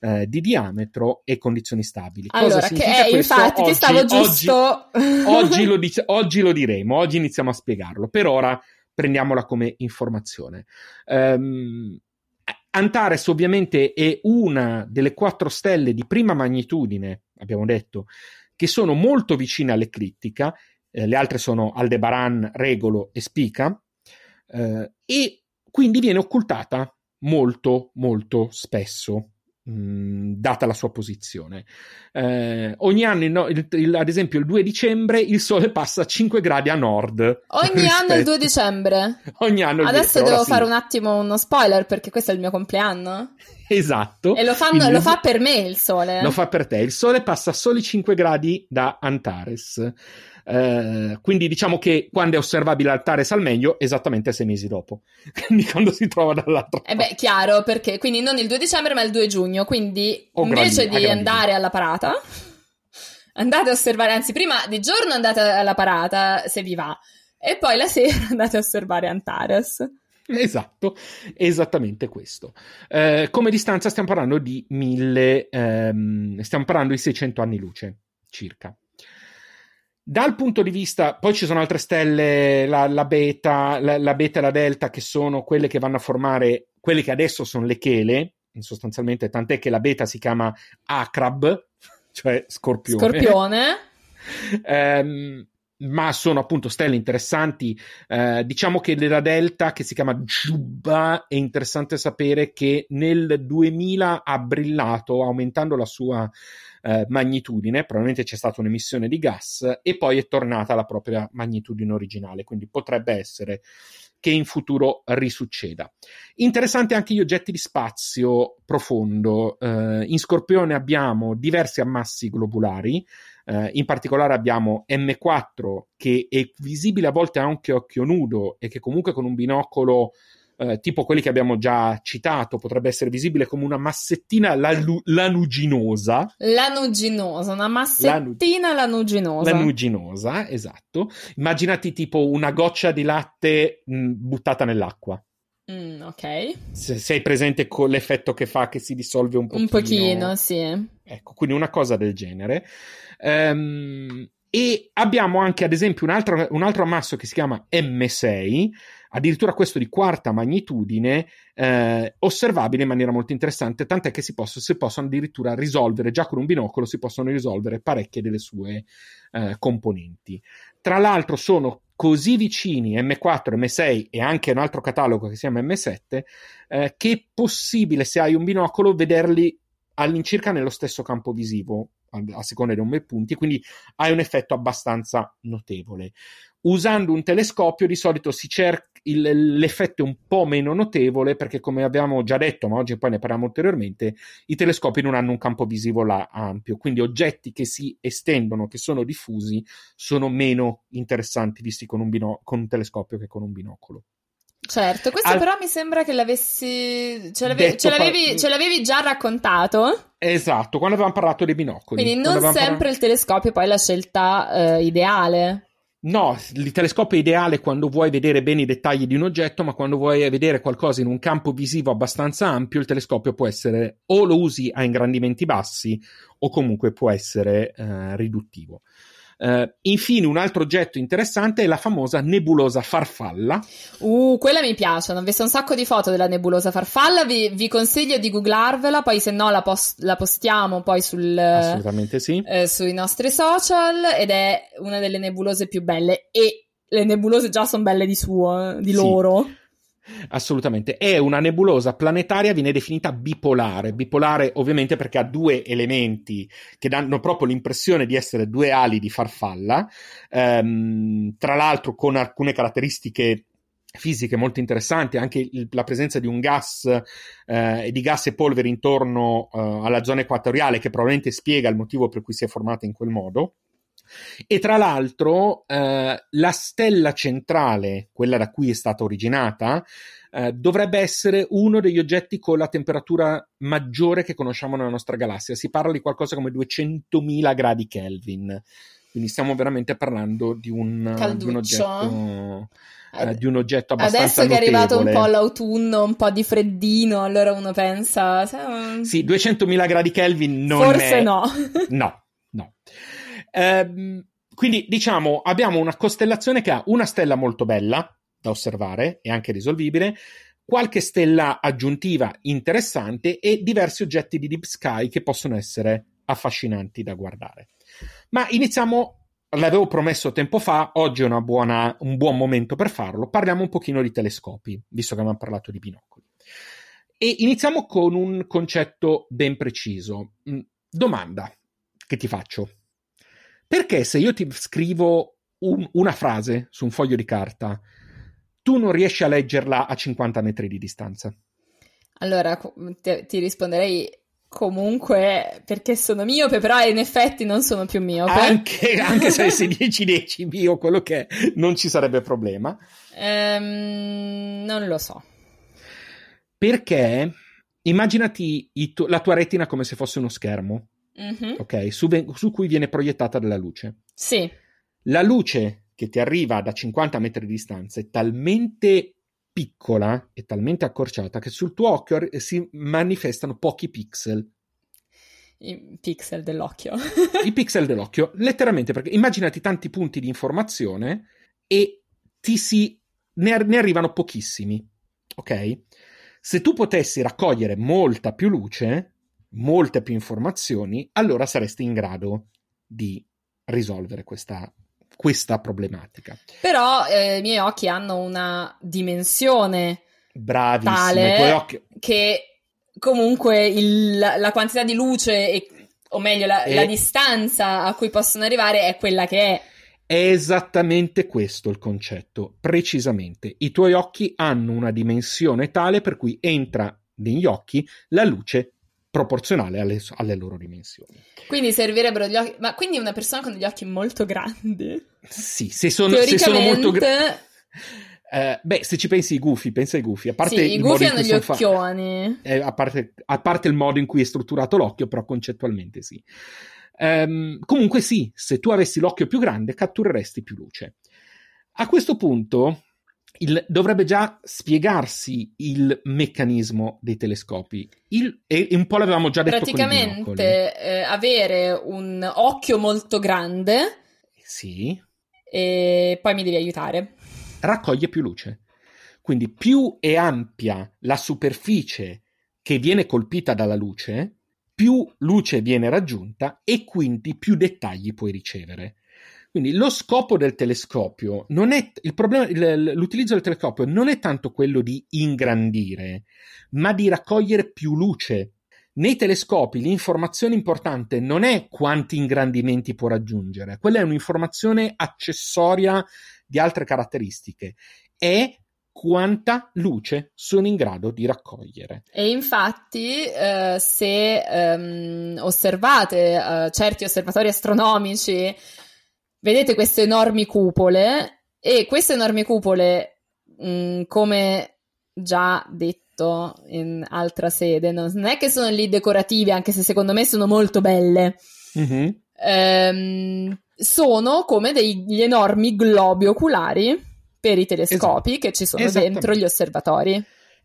[SPEAKER 1] eh, di diametro e condizioni stabili.
[SPEAKER 2] Allora, che è, infatti, oggi, ti stavo giusto...
[SPEAKER 1] Oggi, oggi, lo dice, oggi, lo diremo, oggi iniziamo a spiegarlo. Per ora prendiamola come informazione. Um, Antares ovviamente è una delle quattro stelle di prima magnitudine, abbiamo detto, che sono molto vicine all'eclittica eh, le altre sono Aldebaran, Regolo e Spica, eh, e quindi viene occultata molto, molto spesso. Mm, data la sua posizione. Eh, ogni anno, no, il, il, ad esempio, il 2 dicembre il sole passa 5 gradi a nord.
[SPEAKER 2] Ogni rispetto... anno il 2 dicembre.
[SPEAKER 1] Ogni anno
[SPEAKER 2] Adesso devo fare un attimo uno spoiler perché questo è il mio compleanno.
[SPEAKER 1] Esatto.
[SPEAKER 2] E lo, fanno, il... lo fa per me il sole.
[SPEAKER 1] Lo fa per te. Il sole passa soli 5 gradi da Antares. Eh, quindi diciamo che quando è osservabile Antares al meglio, esattamente sei mesi dopo, quindi quando si trova dall'altra
[SPEAKER 2] parte. Eh beh, chiaro, perché quindi non il 2 dicembre ma il 2 giugno, quindi o invece grandi, di andare alla parata, andate a osservare, anzi prima di giorno andate alla parata se vi va, e poi la sera andate a osservare Antares.
[SPEAKER 1] Esatto, esattamente questo. Eh, come distanza stiamo parlando di mille, ehm, stiamo parlando di 600 anni luce circa. Dal punto di vista, poi ci sono altre stelle, la, la beta, la, la, beta e la delta, che sono quelle che vanno a formare quelle che adesso sono le chele, sostanzialmente, tant'è che la beta si chiama Acrab, cioè scorpione.
[SPEAKER 2] Scorpione.
[SPEAKER 1] um, ma sono appunto stelle interessanti. Eh, diciamo che la Delta, che si chiama Giubba, è interessante sapere che nel 2000 ha brillato, aumentando la sua eh, magnitudine, probabilmente c'è stata un'emissione di gas e poi è tornata alla propria magnitudine originale, quindi potrebbe essere che in futuro risucceda. Interessante anche gli oggetti di spazio profondo. Eh, in Scorpione abbiamo diversi ammassi globulari, eh, in particolare abbiamo M4 che è visibile a volte anche a occhio nudo e che comunque con un binocolo eh, tipo quelli che abbiamo già citato, potrebbe essere visibile come una massettina lanu- lanuginosa.
[SPEAKER 2] Lanuginosa, una massettina Lanu- lanuginosa.
[SPEAKER 1] Lanuginosa, esatto. Immaginati tipo una goccia di latte mh, buttata nell'acqua.
[SPEAKER 2] Mm, ok.
[SPEAKER 1] Se sei presente con l'effetto che fa che si dissolve un pochino.
[SPEAKER 2] Un pochino, sì.
[SPEAKER 1] Ecco, quindi una cosa del genere. Um, e abbiamo anche, ad esempio, un altro, un altro ammasso che si chiama M6, addirittura questo di quarta magnitudine, eh, osservabile in maniera molto interessante, tant'è che si, posso, si, possono addirittura risolvere, già con un binocolo si possono risolvere parecchie delle sue eh, componenti. Tra l'altro sono così vicini M4, M6 e anche un altro catalogo che si chiama M7, eh, che è possibile, se hai un binocolo, vederli all'incirca nello stesso campo visivo a seconda dei nome punti, quindi hai un effetto abbastanza notevole. Usando un telescopio di solito si cerca il, l'effetto è un po' meno notevole perché come abbiamo già detto, ma oggi poi ne parliamo ulteriormente, i telescopi non hanno un campo visivo là ampio, quindi oggetti che si estendono, che sono diffusi, sono meno interessanti visti con un, bino- con un telescopio che con un binocolo.
[SPEAKER 2] Certo, questo Al... però mi sembra che l'avessi. Ce, l'ave... ce, l'avevi... ce, l'avevi, già raccontato.
[SPEAKER 1] Esatto, quando avevamo parlato dei binocoli.
[SPEAKER 2] Quindi non sempre parlato... il telescopio è poi la scelta uh, ideale.
[SPEAKER 1] No, il telescopio è ideale quando vuoi vedere bene i dettagli di un oggetto, ma quando vuoi vedere qualcosa in un campo visivo abbastanza ampio, il telescopio può essere o lo usi a ingrandimenti bassi o comunque può essere uh, riduttivo. Uh, infine, un altro oggetto interessante è la famosa nebulosa farfalla.
[SPEAKER 2] Uh, quella mi piace. Ho visto un sacco di foto della nebulosa farfalla. Vi, vi consiglio di googlarvela, poi se no la, post- la postiamo poi sul,
[SPEAKER 1] Assolutamente sì.
[SPEAKER 2] Eh, sui nostri social. Ed è una delle nebulose più belle. E le nebulose già sono belle di suo, di loro.
[SPEAKER 1] Assolutamente, è una nebulosa planetaria, viene definita bipolare. Bipolare ovviamente perché ha due elementi che danno proprio l'impressione di essere due ali di farfalla, ehm, tra l'altro con alcune caratteristiche fisiche molto interessanti, anche il, la presenza di un gas eh, e di gas e polvere intorno eh, alla zona equatoriale che probabilmente spiega il motivo per cui si è formata in quel modo. E tra l'altro eh, la stella centrale, quella da cui è stata originata, eh, dovrebbe essere uno degli oggetti con la temperatura maggiore che conosciamo nella nostra galassia. Si parla di qualcosa come 200.000 gradi Kelvin. Quindi stiamo veramente parlando di un, di un oggetto. Eh, di un oggetto abbastanza
[SPEAKER 2] Adesso che
[SPEAKER 1] è
[SPEAKER 2] arrivato un po' l'autunno, un po' di freddino, allora uno pensa...
[SPEAKER 1] Sì, 200.000 gradi Kelvin non
[SPEAKER 2] Forse
[SPEAKER 1] è...
[SPEAKER 2] no,
[SPEAKER 1] no. Ehm, quindi diciamo abbiamo una costellazione che ha una stella molto bella da osservare e anche risolvibile, qualche stella aggiuntiva interessante e diversi oggetti di deep sky che possono essere affascinanti da guardare. Ma iniziamo l'avevo promesso tempo fa, oggi è buona, un buon momento per farlo. Parliamo un pochino di telescopi, visto che abbiamo parlato di binocoli. E iniziamo con un concetto ben preciso. Mm, domanda che ti faccio. Perché se io ti scrivo un, una frase su un foglio di carta, tu non riesci a leggerla a 50 metri di distanza?
[SPEAKER 2] Allora, ti, ti risponderei comunque perché sono miope, però in effetti non sono più miope.
[SPEAKER 1] Anche, anche se avessi 10 decimi o quello che è, non ci sarebbe problema.
[SPEAKER 2] Um, non lo so.
[SPEAKER 1] Perché immaginati tu- la tua retina come se fosse uno schermo mm-hmm. ok? Su, su, cui viene proiettata della luce.
[SPEAKER 2] Sì.
[SPEAKER 1] La luce che ti arriva da 50 metri di distanza è talmente piccola e talmente accorciata che sul tuo occhio si manifestano pochi pixel.
[SPEAKER 2] I pixel dell'occhio.
[SPEAKER 1] I pixel dell'occhio, letteralmente, perché immaginati tanti punti di informazione e ti si, ne, ne arrivano pochissimi, ok? Se tu potessi raccogliere molta più luce, molte più informazioni, allora saresti in grado di risolvere questa, questa problematica.
[SPEAKER 2] Però eh, i miei occhi hanno una dimensione
[SPEAKER 1] Bravissima,
[SPEAKER 2] tale occhi... che comunque il, la quantità di luce e o meglio la,
[SPEAKER 1] E-
[SPEAKER 2] la distanza a cui possono arrivare è quella che è.
[SPEAKER 1] È esattamente questo il concetto, precisamente. I tuoi occhi hanno una dimensione tale per cui entra negli occhi la luce proporzionale alle, alle loro dimensioni.
[SPEAKER 2] Quindi servirebbero gli occhi. Ma quindi una persona con degli occhi molto grandi.
[SPEAKER 1] Sì, se sono, se sono molto grandi. beh, se ci pensi i gufi, pensa ai gufi. A parte
[SPEAKER 2] sì, i gufi hanno gli
[SPEAKER 1] sono fa-
[SPEAKER 2] occhioni.
[SPEAKER 1] eh, a, parte, a parte il modo in cui è strutturato l'occhio, però concettualmente sì. Ehm, comunque sì, se tu avessi l'occhio più grande, cattureresti più luce. A questo punto il- dovrebbe già spiegarsi il meccanismo dei telescopi. Il- e, un po' l'avevamo già detto.
[SPEAKER 2] Praticamente eh, avere un occhio molto grande
[SPEAKER 1] Sì,
[SPEAKER 2] e poi mi devi aiutare.
[SPEAKER 1] raccoglie più luce. Quindi più è ampia la superficie che viene colpita dalla luce, più luce viene raggiunta e quindi più dettagli puoi ricevere. Quindi lo scopo del telescopio non è il problema, il- l'utilizzo del telescopio non è tanto quello di ingrandire, ma di raccogliere più luce. Nei telescopi l'informazione importante non è quanti ingrandimenti può raggiungere, quella è un'informazione accessoria di altre caratteristiche, è quanta luce sono in grado di raccogliere.
[SPEAKER 2] E infatti, eh, se ehm, osservate eh, certi osservatori astronomici, vedete queste enormi cupole e queste enormi cupole, mh, come già detto in altra sede, non è che sono lì decorative, anche se secondo me sono molto belle.
[SPEAKER 1] Mhm.
[SPEAKER 2] Ehm, sono come degli enormi globi oculari per i telescopi che ci sono
[SPEAKER 1] Esattamente.
[SPEAKER 2] dentro gli osservatori.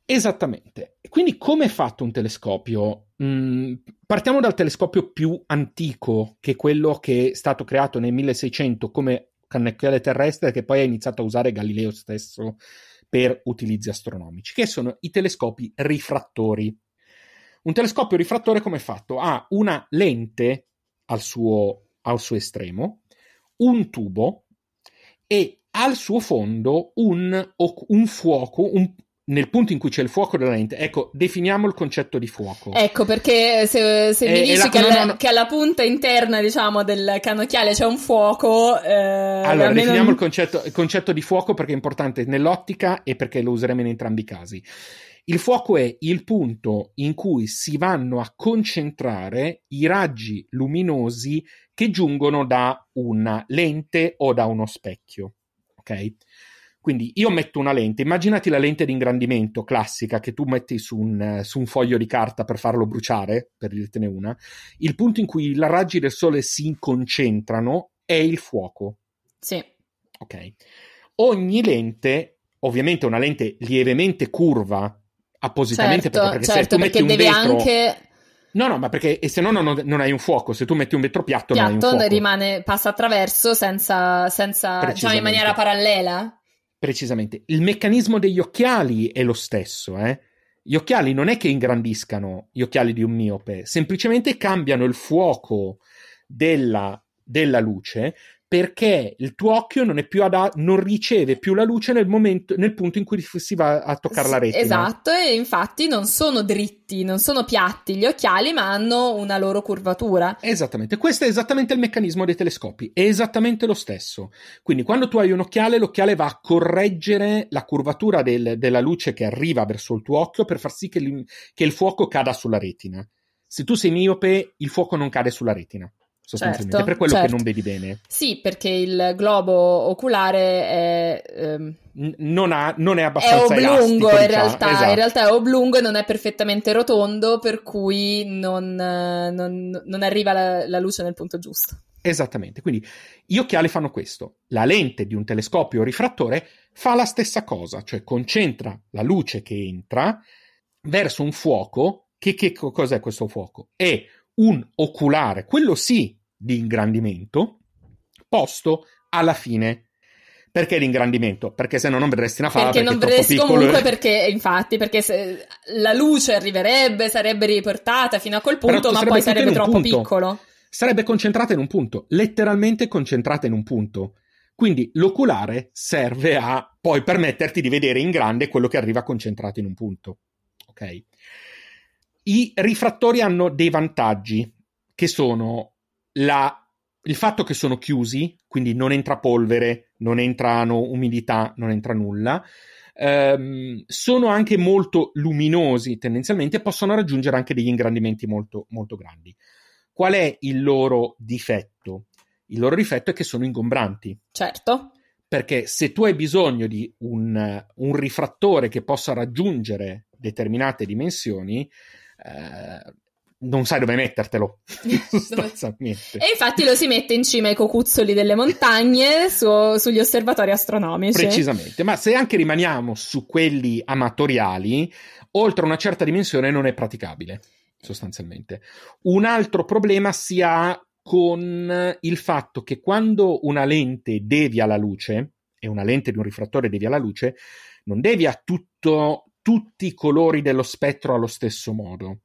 [SPEAKER 1] Esattamente. Quindi come è fatto un telescopio? Mm, partiamo dal telescopio più antico, che è quello che è stato creato nel 1600 come cannocchiale terrestre, che poi ha iniziato a usare Galileo stesso per utilizzi astronomici, che sono i telescopi rifrattori. Un telescopio rifrattore come è fatto? Ha una lente al suo, al suo estremo, un tubo e al suo fondo un, un fuoco, un- nel punto in cui c'è il fuoco della lente. Ecco, definiamo il concetto di fuoco.
[SPEAKER 2] Ecco, perché se, se mi
[SPEAKER 1] Eh,
[SPEAKER 2] dici
[SPEAKER 1] la-
[SPEAKER 2] che,
[SPEAKER 1] no,
[SPEAKER 2] alla,
[SPEAKER 1] no,
[SPEAKER 2] che alla punta interna, diciamo, del cannocchiale c'è un fuoco, eh,
[SPEAKER 1] Allora, definiamo il concetto, il concetto di fuoco perché è importante nell'ottica e perché lo useremo in entrambi i casi. Il fuoco è il punto in cui si vanno a concentrare i raggi luminosi che giungono da una lente o da uno specchio. Ok? Quindi io metto una lente, immaginati la lente di ingrandimento classica che tu metti su un, su un foglio di carta per farlo bruciare, per dirtene una. Il punto in cui i raggi del sole si concentrano è il fuoco.
[SPEAKER 2] Sì,
[SPEAKER 1] Ok. Ogni lente, ovviamente una lente lievemente curva appositamente
[SPEAKER 2] certo,
[SPEAKER 1] perché, perché se
[SPEAKER 2] certo,
[SPEAKER 1] tu metti
[SPEAKER 2] perché
[SPEAKER 1] un
[SPEAKER 2] deve
[SPEAKER 1] vetro
[SPEAKER 2] anche
[SPEAKER 1] No, no, ma perché e se no non, non hai un fuoco, se tu metti un vetro piatto, non hai un
[SPEAKER 2] piatto
[SPEAKER 1] fuoco.
[SPEAKER 2] rimane, passa attraverso senza, senza diciamo, in maniera parallela.
[SPEAKER 1] Precisamente. Il meccanismo degli occhiali è lo stesso, eh? Gli occhiali non è che ingrandiscano gli occhiali di un miope, semplicemente cambiano il fuoco della, della luce perché il tuo occhio non, è più ada- non riceve più la luce nel, momento, nel punto in cui si va a toccare la retina.
[SPEAKER 2] Esatto, e infatti non sono dritti, non sono piatti gli occhiali, ma hanno una loro curvatura.
[SPEAKER 1] Esattamente, questo è esattamente il meccanismo dei telescopi, è esattamente lo stesso. Quindi quando tu hai un occhiale, l'occhiale va a correggere la curvatura del- della luce che arriva verso il tuo occhio per far sì che, l'im- che il fuoco cada sulla retina. Se tu sei miope, il fuoco non cade sulla retina, sostanzialmente,
[SPEAKER 2] Certo,
[SPEAKER 1] è per quello
[SPEAKER 2] certo.
[SPEAKER 1] che non vedi bene.
[SPEAKER 2] Sì, perché il globo oculare è, ehm,
[SPEAKER 1] non, ha- non è
[SPEAKER 2] è
[SPEAKER 1] abbastanza
[SPEAKER 2] oblungo
[SPEAKER 1] elastico,
[SPEAKER 2] in
[SPEAKER 1] diciamo.
[SPEAKER 2] realtà,
[SPEAKER 1] Esatto.
[SPEAKER 2] in realtà è oblungo e non è perfettamente rotondo, per cui non, non- non arriva la, la luce nel punto giusto.
[SPEAKER 1] Esattamente, quindi gli occhiali fanno questo. La lente di un telescopio rifrattore fa la stessa cosa, cioè concentra la luce che entra verso un fuoco. Che, che co- cos'è questo fuoco? È un oculare, quello sì, di ingrandimento, posto alla fine. Perché di ingrandimento? Perché se no non vedresti una fava
[SPEAKER 2] Perché
[SPEAKER 1] perché
[SPEAKER 2] non vedresti comunque perché, infatti, perché se la luce arriverebbe, sarebbe riportata fino a quel punto, ma
[SPEAKER 1] sarebbe
[SPEAKER 2] poi sarebbe troppo
[SPEAKER 1] punto.
[SPEAKER 2] piccolo.
[SPEAKER 1] sarebbe concentrata in un punto, letteralmente concentrata in un punto. Quindi l'oculare serve a poi permetterti di vedere in grande quello che arriva concentrato in un punto. Ok? I rifrattori hanno dei vantaggi che sono la, il fatto che sono chiusi, quindi non entra polvere, non entrano umidità, non entra nulla. Ehm, sono anche molto luminosi tendenzialmente e possono raggiungere anche degli ingrandimenti molto, molto grandi. Qual è il loro difetto? Il loro difetto è che sono ingombranti.
[SPEAKER 2] Certo.
[SPEAKER 1] Perché se tu hai bisogno di un, un rifrattore che possa raggiungere determinate dimensioni, eh, non sai dove mettertelo sostanzialmente.
[SPEAKER 2] e infatti lo si mette in cima ai cocuzzoli delle montagne su, sugli osservatori astronomici.
[SPEAKER 1] Precisamente, ma se anche rimaniamo su quelli amatoriali, oltre una certa dimensione non è praticabile sostanzialmente. Un altro problema si ha con il fatto che quando una lente devia la luce, e una lente di un rifrattore devia la luce, non devia tutto, tutti i colori dello spettro allo stesso modo.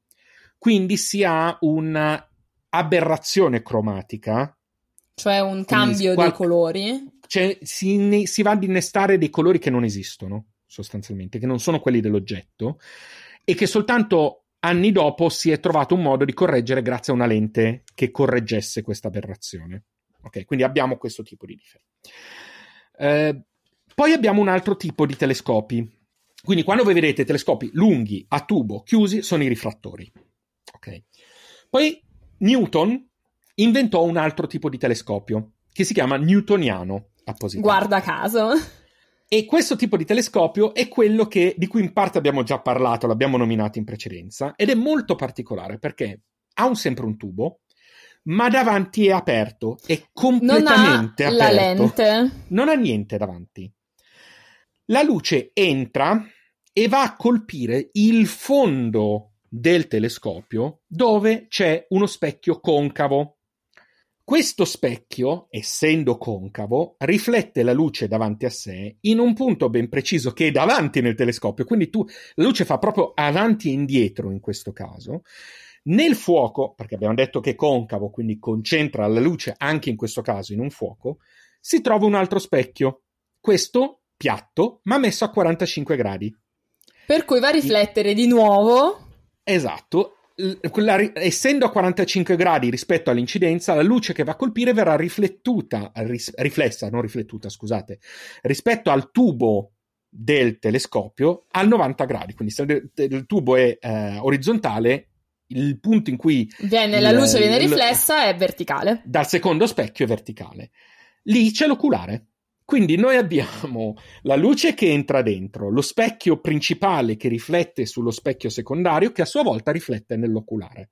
[SPEAKER 1] Quindi si ha un'aberrazione cromatica.
[SPEAKER 2] Cioè un cambio qual- di colori?
[SPEAKER 1] Cioè si, si va ad innestare dei colori che non esistono, sostanzialmente, che non sono quelli dell'oggetto, e che soltanto anni dopo si è trovato un modo di correggere grazie a una lente che correggesse questa aberrazione. Ok, quindi abbiamo questo tipo di difetto. Eh, poi abbiamo un altro tipo di telescopi. Quindi quando voi vedete telescopi lunghi a tubo chiusi sono i rifrattori. Ok. Poi Newton inventò un altro tipo di telescopio che si chiama newtoniano appositamente.
[SPEAKER 2] Guarda caso.
[SPEAKER 1] E questo tipo di telescopio è quello che, di cui in parte abbiamo già parlato, l'abbiamo nominato in precedenza, ed è molto particolare perché ha un, sempre un tubo, ma davanti è aperto, è completamente
[SPEAKER 2] non
[SPEAKER 1] ha
[SPEAKER 2] aperto. La lente.
[SPEAKER 1] Non ha niente davanti. La luce entra e va a colpire il fondo del telescopio dove c'è uno specchio concavo. Questo specchio, essendo concavo, riflette la luce davanti a sé in un punto ben preciso che è davanti nel telescopio, quindi tu, la luce fa proprio avanti e indietro in questo caso. Nel fuoco, perché abbiamo detto che è concavo, quindi concentra la luce anche in questo caso in un fuoco, si trova un altro specchio. Questo piatto, ma messo a 45 gradi.
[SPEAKER 2] Per cui va a riflettere di nuovo.
[SPEAKER 1] Esatto, quella, essendo a 45 gradi rispetto all'incidenza, la luce che va a colpire verrà riflettuta, ris, riflessa, non riflettuta, scusate, rispetto al tubo del telescopio al 90 gradi. Quindi se il tubo è eh, orizzontale, il punto in cui
[SPEAKER 2] viene, la luce viene riflessa è verticale.
[SPEAKER 1] Dal secondo specchio è verticale. Lì c'è l'oculare. Quindi noi abbiamo la luce che entra dentro, lo specchio principale che riflette sullo specchio secondario che a sua volta riflette nell'oculare.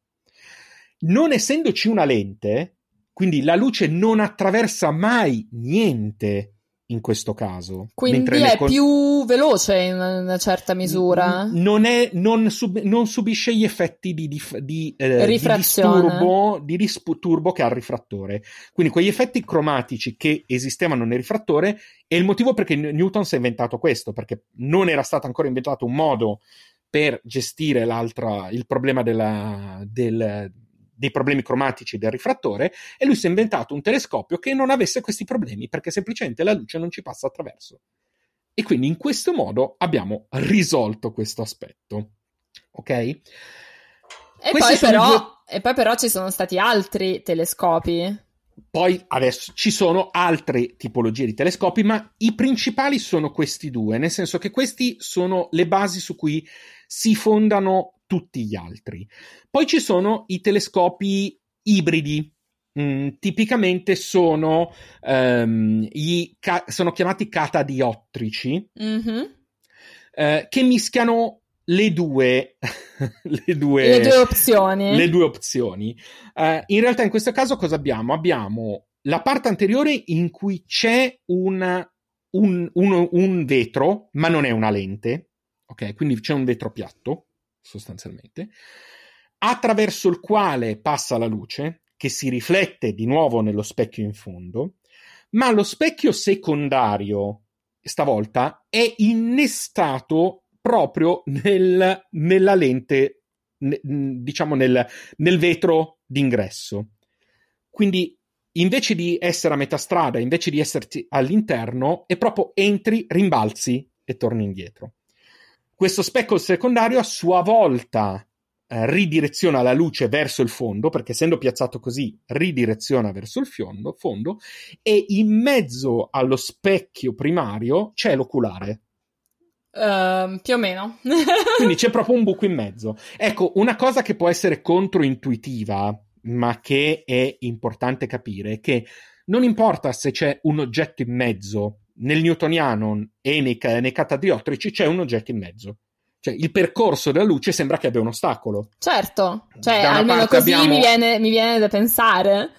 [SPEAKER 1] Non essendoci una lente, quindi la luce non attraversa mai niente in questo caso.
[SPEAKER 2] Quindi è con... più veloce in una certa misura.
[SPEAKER 1] Non, è, non, sub, non subisce gli effetti di, di, di, eh, di disturbo, di disturbo che ha il rifrattore. Quindi quegli effetti cromatici che esistevano nel rifrattore è il motivo perché Newton si è inventato questo, perché non era stato ancora inventato un modo per gestire il problema della, del, dei problemi cromatici del rifrattore e lui si è inventato un telescopio che non avesse questi problemi perché semplicemente la luce non ci passa attraverso. E quindi in questo modo abbiamo risolto questo aspetto. Ok?
[SPEAKER 2] E poi, però, due... e poi, però, ci sono stati altri telescopi.
[SPEAKER 1] Poi adesso ci sono altre tipologie di telescopi, ma i principali sono questi due, nel senso che questi sono le basi su cui si fondano tutti gli altri. Poi ci sono i telescopi ibridi. Mm, tipicamente sono, um, ca- sono chiamati catadiottrici mm-hmm. eh, che mischiano le due,
[SPEAKER 2] le, due, le due opzioni.
[SPEAKER 1] Le due opzioni. Uh, in realtà, in questo caso, cosa abbiamo? Abbiamo la parte anteriore in cui c'è una, un, un, un vetro, ma non è una lente. Ok, quindi c'è un vetro piatto sostanzialmente, attraverso il quale passa la luce, che si riflette di nuovo nello specchio in fondo, ma lo specchio secondario, stavolta, è innestato proprio nel, nella lente, ne, diciamo nel, nel vetro d'ingresso. Quindi invece di essere a metà strada, invece di esserti all'interno, è proprio entri, rimbalzi e torni indietro. Questo specchio secondario a sua volta eh, ridireziona la luce verso il fondo, perché essendo piazzato così ridireziona verso il fiondo, fondo, e in mezzo allo specchio primario c'è l'oculare.
[SPEAKER 2] Uh, più o meno.
[SPEAKER 1] Quindi c'è proprio un buco in mezzo. Ecco, una cosa che può essere controintuitiva, ma che è importante capire, è che non importa se c'è un oggetto in mezzo, nel newtoniano e nei, nei catadiotrici c'è un oggetto in mezzo. Cioè, il percorso della luce sembra che abbia un ostacolo.
[SPEAKER 2] Certo, cioè, almeno così abbiamo... mi, viene, mi viene da pensare.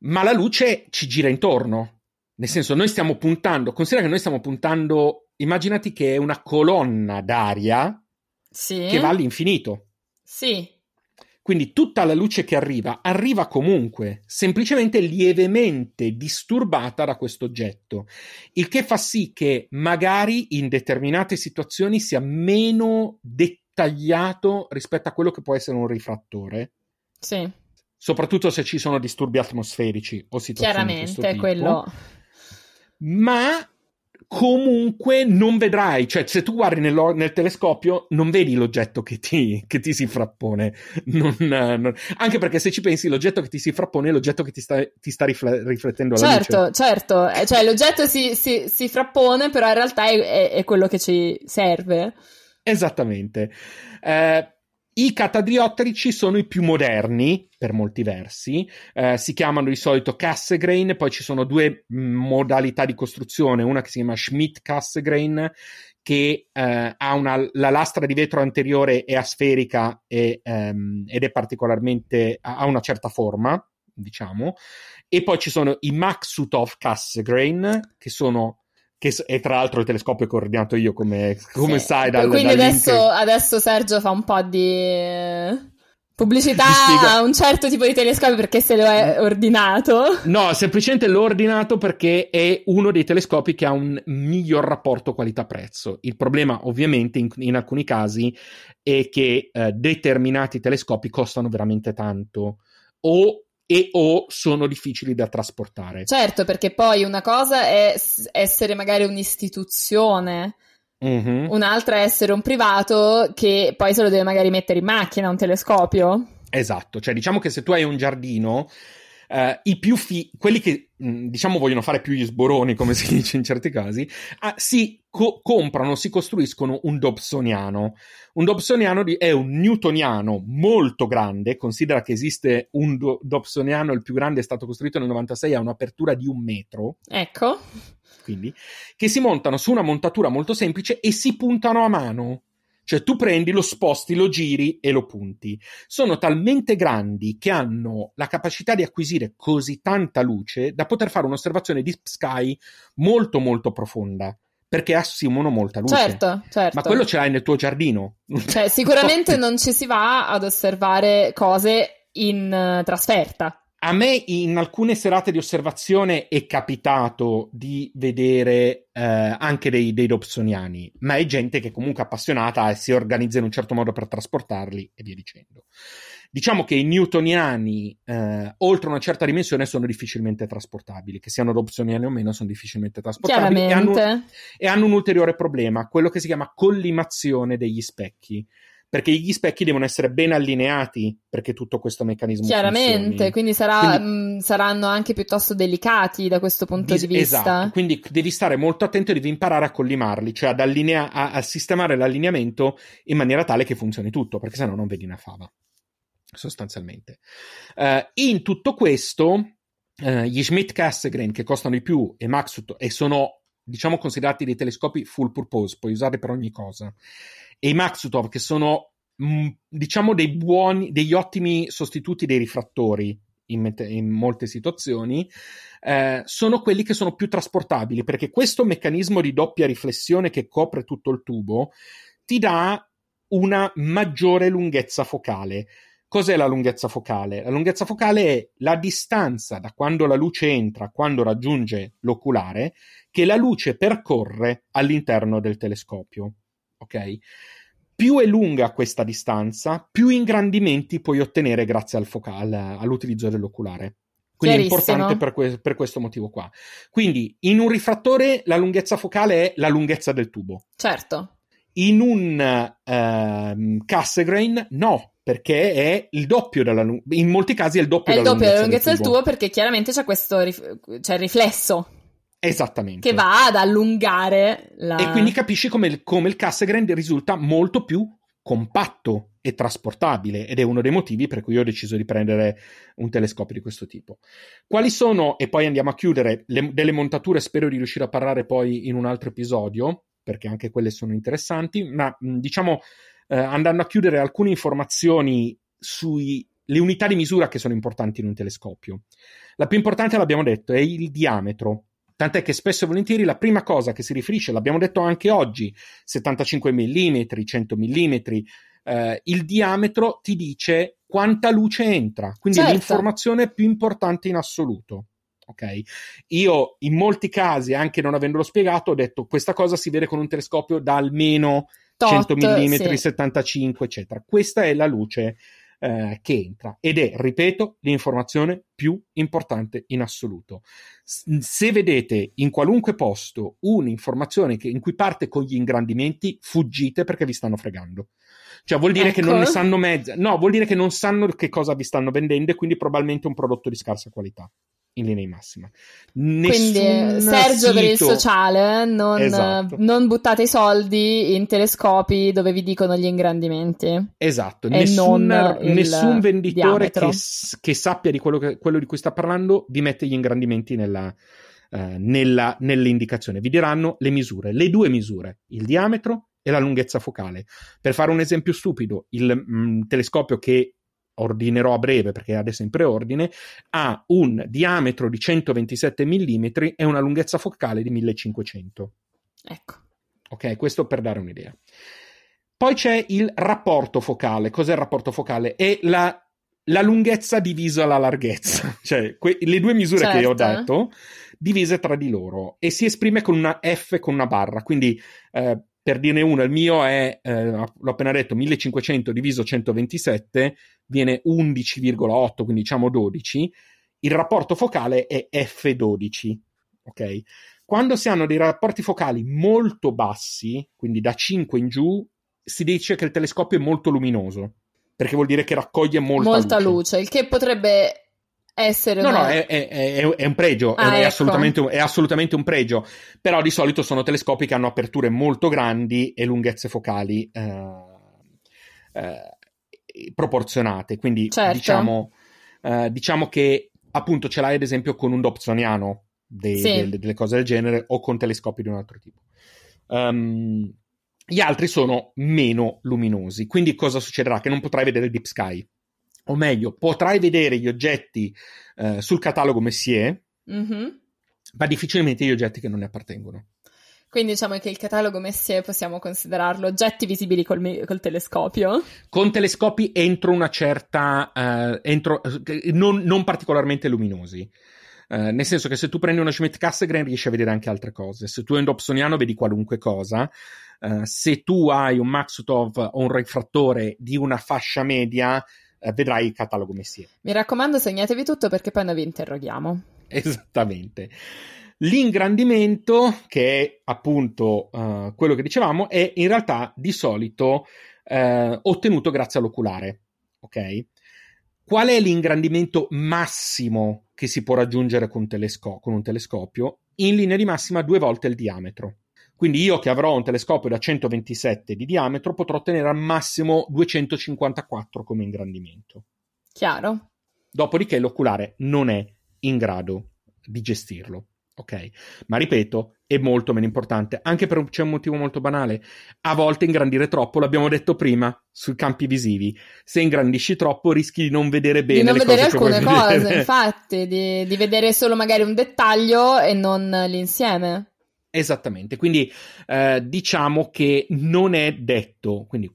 [SPEAKER 1] Ma la luce ci gira intorno. Nel senso, noi stiamo puntando, considera che noi stiamo puntando, immaginati che è una colonna d'aria
[SPEAKER 2] sì.
[SPEAKER 1] che va all'infinito.
[SPEAKER 2] Sì.
[SPEAKER 1] Quindi tutta la luce che arriva, arriva comunque, semplicemente lievemente disturbata da questo oggetto, il che fa sì che magari in determinate situazioni sia meno dettagliato rispetto a quello che può essere un rifrattore.
[SPEAKER 2] Sì.
[SPEAKER 1] Soprattutto se ci sono disturbi atmosferici o situazioni
[SPEAKER 2] Chiaramente, quello.
[SPEAKER 1] Ma comunque non vedrai, cioè se tu guardi nel, nel telescopio non vedi l'oggetto che ti, che ti si frappone, non, non, anche perché se ci pensi l'oggetto che ti si frappone è l'oggetto che ti sta, ti sta rifle, riflettendo alla
[SPEAKER 2] certo,
[SPEAKER 1] luce.
[SPEAKER 2] Certo, certo, cioè l'oggetto si, si, si, frappone però in realtà è, è, è, quello che ci serve.
[SPEAKER 1] Esattamente. Eh, i catadriotterici sono i più moderni, per molti versi, eh, si chiamano di solito Cassegrain, poi ci sono due mm, modalità di costruzione, una che si chiama Schmidt-Cassegrain, che eh, ha una, la lastra di vetro anteriore è asferica e, ehm, ed è particolarmente, ha una certa forma, diciamo, e poi ci sono i Maksutov Cassegrain, che sono che è tra l'altro il telescopio che ho ordinato io come, come sì. sai dal,
[SPEAKER 2] quindi adesso, adesso, Sergio fa un po' di pubblicità a un certo tipo di telescopio perché se lo è ordinato.
[SPEAKER 1] No semplicemente l'ho ordinato perché è uno dei telescopi che ha un miglior rapporto qualità-prezzo. Il problema ovviamente in, in alcuni casi è che eh, determinati telescopi costano veramente tanto. O e o sono difficili da trasportare.
[SPEAKER 2] Certo, perché poi una cosa è essere magari un'istituzione, mm-hmm. un'altra è essere un privato che poi se lo deve magari mettere in macchina un telescopio.
[SPEAKER 1] Esatto, cioè diciamo che se tu hai un giardino Uh, i più fi- quelli che mh, diciamo vogliono fare più gli sboroni, come si dice in certi casi, uh, si co- comprano, si costruiscono un Dobsoniano. Un Dobsoniano di- è un newtoniano molto grande. Considera che esiste un do- Dobsoniano, il più grande è stato costruito nel 96, ha un'apertura di un metro.
[SPEAKER 2] Ecco.
[SPEAKER 1] Quindi, che si montano su una montatura molto semplice e si puntano a mano. Cioè tu prendi, lo sposti, lo giri e lo punti. Sono talmente grandi che hanno la capacità di acquisire così tanta luce da poter fare un'osservazione di sky molto molto profonda perché assumono molta luce.
[SPEAKER 2] Certo, certo.
[SPEAKER 1] Ma quello ce l'hai nel tuo giardino.
[SPEAKER 2] Cioè, sicuramente non ci si va ad osservare cose in uh, trasferta.
[SPEAKER 1] A me in alcune serate di osservazione è capitato di vedere eh, anche dei, dei Dobsoniani, ma è gente che comunque è appassionata e si organizza in un certo modo per trasportarli e via dicendo. Diciamo che i newtoniani, eh, oltre una certa dimensione, sono difficilmente trasportabili, che siano Dobsoniani o meno, sono difficilmente trasportabili.
[SPEAKER 2] E hanno,
[SPEAKER 1] e hanno un ulteriore problema, quello che si chiama collimazione degli specchi perché gli specchi devono essere ben allineati perché tutto questo meccanismo
[SPEAKER 2] Chiaramente,
[SPEAKER 1] funzioni.
[SPEAKER 2] quindi, sarà, quindi mh, saranno anche piuttosto delicati da questo punto di, di vista.
[SPEAKER 1] Esatto, quindi devi stare molto attento e devi imparare a collimarli, cioè ad allinea- a, a sistemare l'allineamento in maniera tale che funzioni tutto, perché sennò non vedi una fava, sostanzialmente. Uh, in tutto questo, uh, gli Schmidt-Cassegrain che costano di più e Maxut e sono diciamo considerati dei telescopi full purpose, puoi usarli per ogni cosa e i Maxutov, che sono mm, diciamo dei buoni, degli ottimi sostituti dei rifrattori in, in molte situazioni, eh, sono quelli che sono più trasportabili, perché questo meccanismo di doppia riflessione che copre tutto il tubo ti dà una maggiore lunghezza focale. Cos'è la lunghezza focale? La lunghezza focale è la distanza da quando la luce entra a quando raggiunge l'oculare che la luce percorre all'interno del telescopio ok? Più è lunga questa distanza, più ingrandimenti puoi ottenere grazie al focale, all'utilizzo dell'oculare. Quindi è importante per, que- per, questo motivo qua. Quindi in un rifrattore la lunghezza focale è la lunghezza del tubo.
[SPEAKER 2] Certo.
[SPEAKER 1] In un uh, Cassegrain no, perché è il doppio della lunghezza, in molti casi è il doppio,
[SPEAKER 2] è il
[SPEAKER 1] della,
[SPEAKER 2] doppio
[SPEAKER 1] lunghezza
[SPEAKER 2] della lunghezza del
[SPEAKER 1] tubo.
[SPEAKER 2] tubo perché chiaramente c'è questo rif- c'è il riflesso
[SPEAKER 1] Esattamente.
[SPEAKER 2] che va ad allungare la...
[SPEAKER 1] E quindi capisci come il, come il Cassegrain risulta molto più compatto e trasportabile ed è uno dei motivi per cui io ho deciso di prendere un telescopio di questo tipo. Quali sono, e poi andiamo a chiudere, le- delle montature, spero di riuscire a parlare poi in un altro episodio, perché anche quelle sono interessanti, ma diciamo eh, andando a chiudere alcune informazioni sulle unità di misura che sono importanti in un telescopio. La più importante, l'abbiamo detto, è il diametro. Tant'è che spesso e volentieri la prima cosa che si riferisce, l'abbiamo detto anche oggi, 75 mm, 100 mm, eh, il diametro ti dice quanta luce entra, quindi
[SPEAKER 2] Certo.
[SPEAKER 1] l'informazione più importante in assoluto. Ok, io in molti casi, anche non avendolo spiegato, ho detto questa cosa si vede con un telescopio da almeno
[SPEAKER 2] Tot,
[SPEAKER 1] 100 mm,
[SPEAKER 2] sì.
[SPEAKER 1] 75, eccetera. Questa è la luce eh, che entra ed è, ripeto, l'informazione più importante in assoluto. Se vedete in qualunque posto un'informazione che- in cui parte con gli ingrandimenti, fuggite perché vi stanno fregando. Cioè vuol dire che
[SPEAKER 2] Ecco.
[SPEAKER 1] non ne sanno mezza, no, vuol dire che non sanno che cosa vi stanno vendendo e quindi probabilmente un prodotto di scarsa qualità in linea di massima.
[SPEAKER 2] Quindi
[SPEAKER 1] Nessun
[SPEAKER 2] Sergio per il
[SPEAKER 1] sito-
[SPEAKER 2] sociale, non,
[SPEAKER 1] Esatto.
[SPEAKER 2] non buttate i soldi in telescopi dove vi dicono gli ingrandimenti.
[SPEAKER 1] Esatto, nessun, nessun venditore che, che sappia di quello, che- quello di cui sta parlando vi mette gli ingrandimenti nella, eh, nella- nell'indicazione. Vi diranno le misure, le due misure, il diametro e la lunghezza focale. Per fare un esempio stupido, il mm, telescopio che ordinerò a breve perché adesso è in preordine ha un diametro di 127 mm e una lunghezza focale di 1500.
[SPEAKER 2] Ecco.
[SPEAKER 1] Ok, questo per dare un'idea. Poi c'è il rapporto focale. Cos'è il rapporto focale? È la, la lunghezza divisa la larghezza, cioè que- le due misure che ho
[SPEAKER 2] Certo.
[SPEAKER 1] detto divise tra di loro e si esprime con una F con una barra. Quindi, eh, per dirne uno, il mio è, eh, l'ho appena detto, 1500 diviso 127 viene 11,8, quindi diciamo 12. Il rapporto focale è F12, ok? Quando si hanno dei rapporti focali molto bassi, quindi da 5 in giù, si dice che il telescopio è molto luminoso, perché vuol dire che raccoglie molta,
[SPEAKER 2] Molta luce. il che potrebbe essere
[SPEAKER 1] No, no, è, è- è- è un pregio,
[SPEAKER 2] Ah,
[SPEAKER 1] è,
[SPEAKER 2] ecco.
[SPEAKER 1] assolutamente, un- è assolutamente un pregio, però di solito sono telescopi che hanno aperture molto grandi e lunghezze focali eh, eh, proporzionate, quindi
[SPEAKER 2] Certo.
[SPEAKER 1] diciamo, eh, diciamo che appunto ce l'hai ad esempio con un Dobsoniano, dei-
[SPEAKER 2] Sì.
[SPEAKER 1] delle, delle cose del genere, o con telescopi di un altro tipo. Ehm, gli altri sono meno luminosi, quindi cosa succederà? Che non potrai vedere il Deep Sky, o meglio, potrai vedere gli oggetti eh, sul catalogo Messier,
[SPEAKER 2] Mhm.
[SPEAKER 1] ma difficilmente gli oggetti che non ne appartengono.
[SPEAKER 2] Quindi diciamo che il catalogo Messier possiamo considerarlo oggetti visibili col, col telescopio.
[SPEAKER 1] Con telescopi entro una certa, eh, entro, eh, non, non particolarmente luminosi. Eh, nel senso che se tu prendi uno Schmidt Cassegrain riesci a vedere anche altre cose. Se tu hai un Dobsoniano vedi qualunque cosa. Eh, se tu hai un Maxutov o un rifrattore di una fascia media, eh, vedrai il catalogo Messier.
[SPEAKER 2] Mi raccomando, segnatevi tutto perché poi noi vi interroghiamo.
[SPEAKER 1] Esattamente. L'ingrandimento, che è appunto eh, quello che dicevamo, è in realtà di solito eh, ottenuto grazie all'oculare. Ok? Qual è l'ingrandimento massimo che si può raggiungere con, telesco- con un telescopio? In linea di massima due volte il diametro. Quindi io che avrò un telescopio da 127 di diametro potrò ottenere al massimo 254 come ingrandimento.
[SPEAKER 2] Chiaro?
[SPEAKER 1] Dopodiché l'oculare non è in grado di gestirlo. Ok, ma ripeto, è molto meno importante, anche per un, c'è un motivo molto banale. A volte ingrandire troppo, l'abbiamo detto prima, sui campi visivi. Se ingrandisci troppo rischi di non vedere bene
[SPEAKER 2] di non vedere alcune cose,
[SPEAKER 1] vedere.
[SPEAKER 2] infatti, di, di vedere solo magari un dettaglio e non l'insieme.
[SPEAKER 1] Esattamente, quindi eh, diciamo che non è detto. Quindi